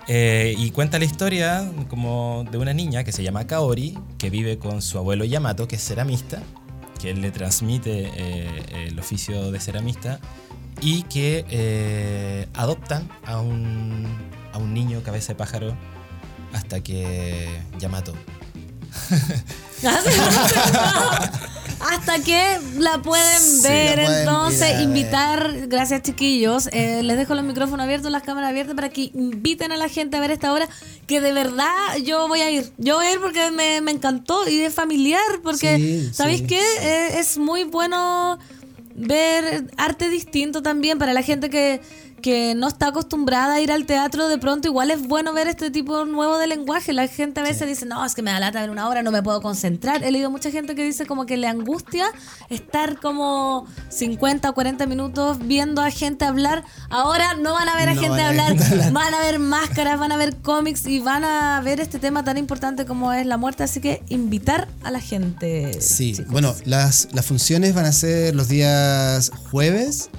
Eh, y cuenta la historia como de una niña que se llama Kaori, que vive con su abuelo Yamato, que es ceramista, que él le transmite eh, el oficio de ceramista y que eh, adoptan a un, a un niño cabeza de pájaro hasta que Yamato Hasta que la pueden ver, entonces invitar, gracias chiquillos, eh, les dejo los micrófonos abiertos, las cámaras abiertas para que inviten a la gente a ver esta obra, que de verdad yo voy a ir, yo voy a ir porque me, encantó y es familiar, porque, ¿sabéis qué? Eh, es muy bueno ver arte distinto también para la gente que que no está acostumbrada a ir al teatro, de pronto igual es bueno ver este tipo nuevo de lenguaje. La gente a veces dice, no, es que me da lata ver una hora, no me puedo concentrar. He leído mucha gente que dice como que le angustia estar como 50 o 40 minutos viendo a gente hablar. Ahora no van a ver a gente hablar, van a ver máscaras, van a ver cómics y van a ver este tema tan importante como es la muerte. Así que invitar a la gente. Sí, bueno, las, las funciones van a ser los días jueves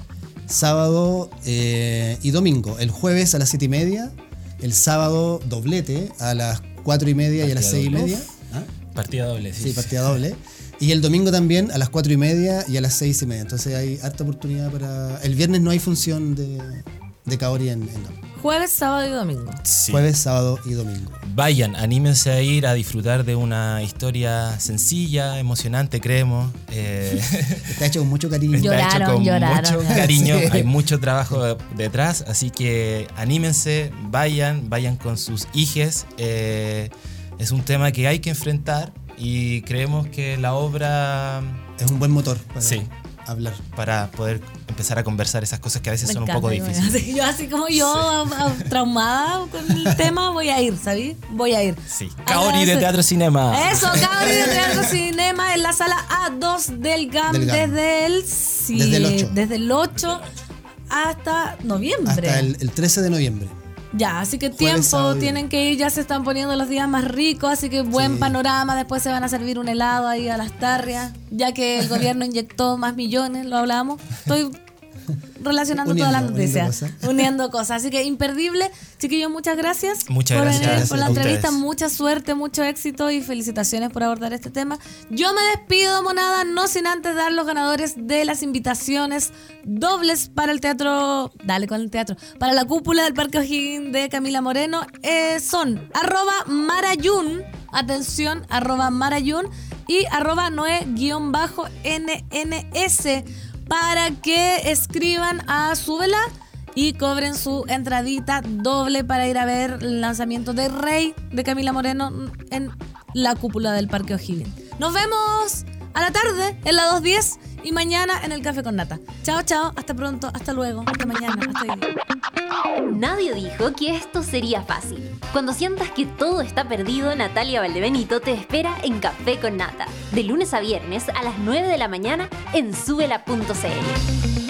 sábado eh, y domingo. El jueves a las 7 y media, el sábado doblete a las 4 y media y a las 6 y media. ¿Ah? Partida doble, sí. Sí, partida doble. Y el domingo también a las 4 y media y a las 6 y media. Entonces hay harta oportunidad para. El viernes no hay función de, de Kaori en, en Jueves, sábado y domingo. Jueves, sábado y domingo. Vayan, anímense a ir a disfrutar de una historia sencilla, emocionante, creemos. Eh, Está hecho con mucho cariño. Está hecho con mucho cariño. Hay mucho trabajo detrás, así que anímense, vayan, vayan con sus hijes. Eh, es un tema que hay que enfrentar y creemos que la obra es un buen motor. sí hablar. Para poder empezar a conversar esas cosas que a veces son un poco difíciles. yo así como yo, traumada con el tema, voy a ir, ¿sabes? Voy a ir. Sí. Kaori de Teatro Cinema. Eso, Kaori de Teatro Cinema en la sala A2 del GAM, desde el desde el 8. Desde el 8 hasta noviembre. Hasta el, el 13 de noviembre. Ya, así que tiempo, tienen que ir, ya se están poniendo los días más ricos, así que buen panorama, después se van a servir un helado ahí a las tarrias, ya que el gobierno inyectó más millones, lo hablamos. Estoy relacionando todas las noticias, uniendo cosas. Así que imperdible. Chiquillos, muchas gracias. Muchas gracias. por la entrevista, mucha suerte, mucho éxito y felicitaciones por abordar este tema. Yo me despido, monada, no sin antes dar los ganadores de las invitaciones dobles para el teatro. Dale con el teatro. Para la cúpula del Parque O'Higgins de Camila Moreno. Eh, son arroba marayun. Atención, arroba marayun y arroba noe-nns para que escriban a su vela y cobren su entradita doble para ir a ver el lanzamiento de Rey de Camila Moreno en la cúpula del Parque O'Higgins. Nos vemos a la tarde en la 210 y mañana en el Café con Nata. Chao, chao, hasta pronto, hasta luego, hasta mañana, hasta hoy. Nadie dijo que esto sería fácil. Cuando sientas que todo está perdido, Natalia Valdebenito te espera en Café con Nata, de lunes a viernes a las 9 de la mañana en subela.cl.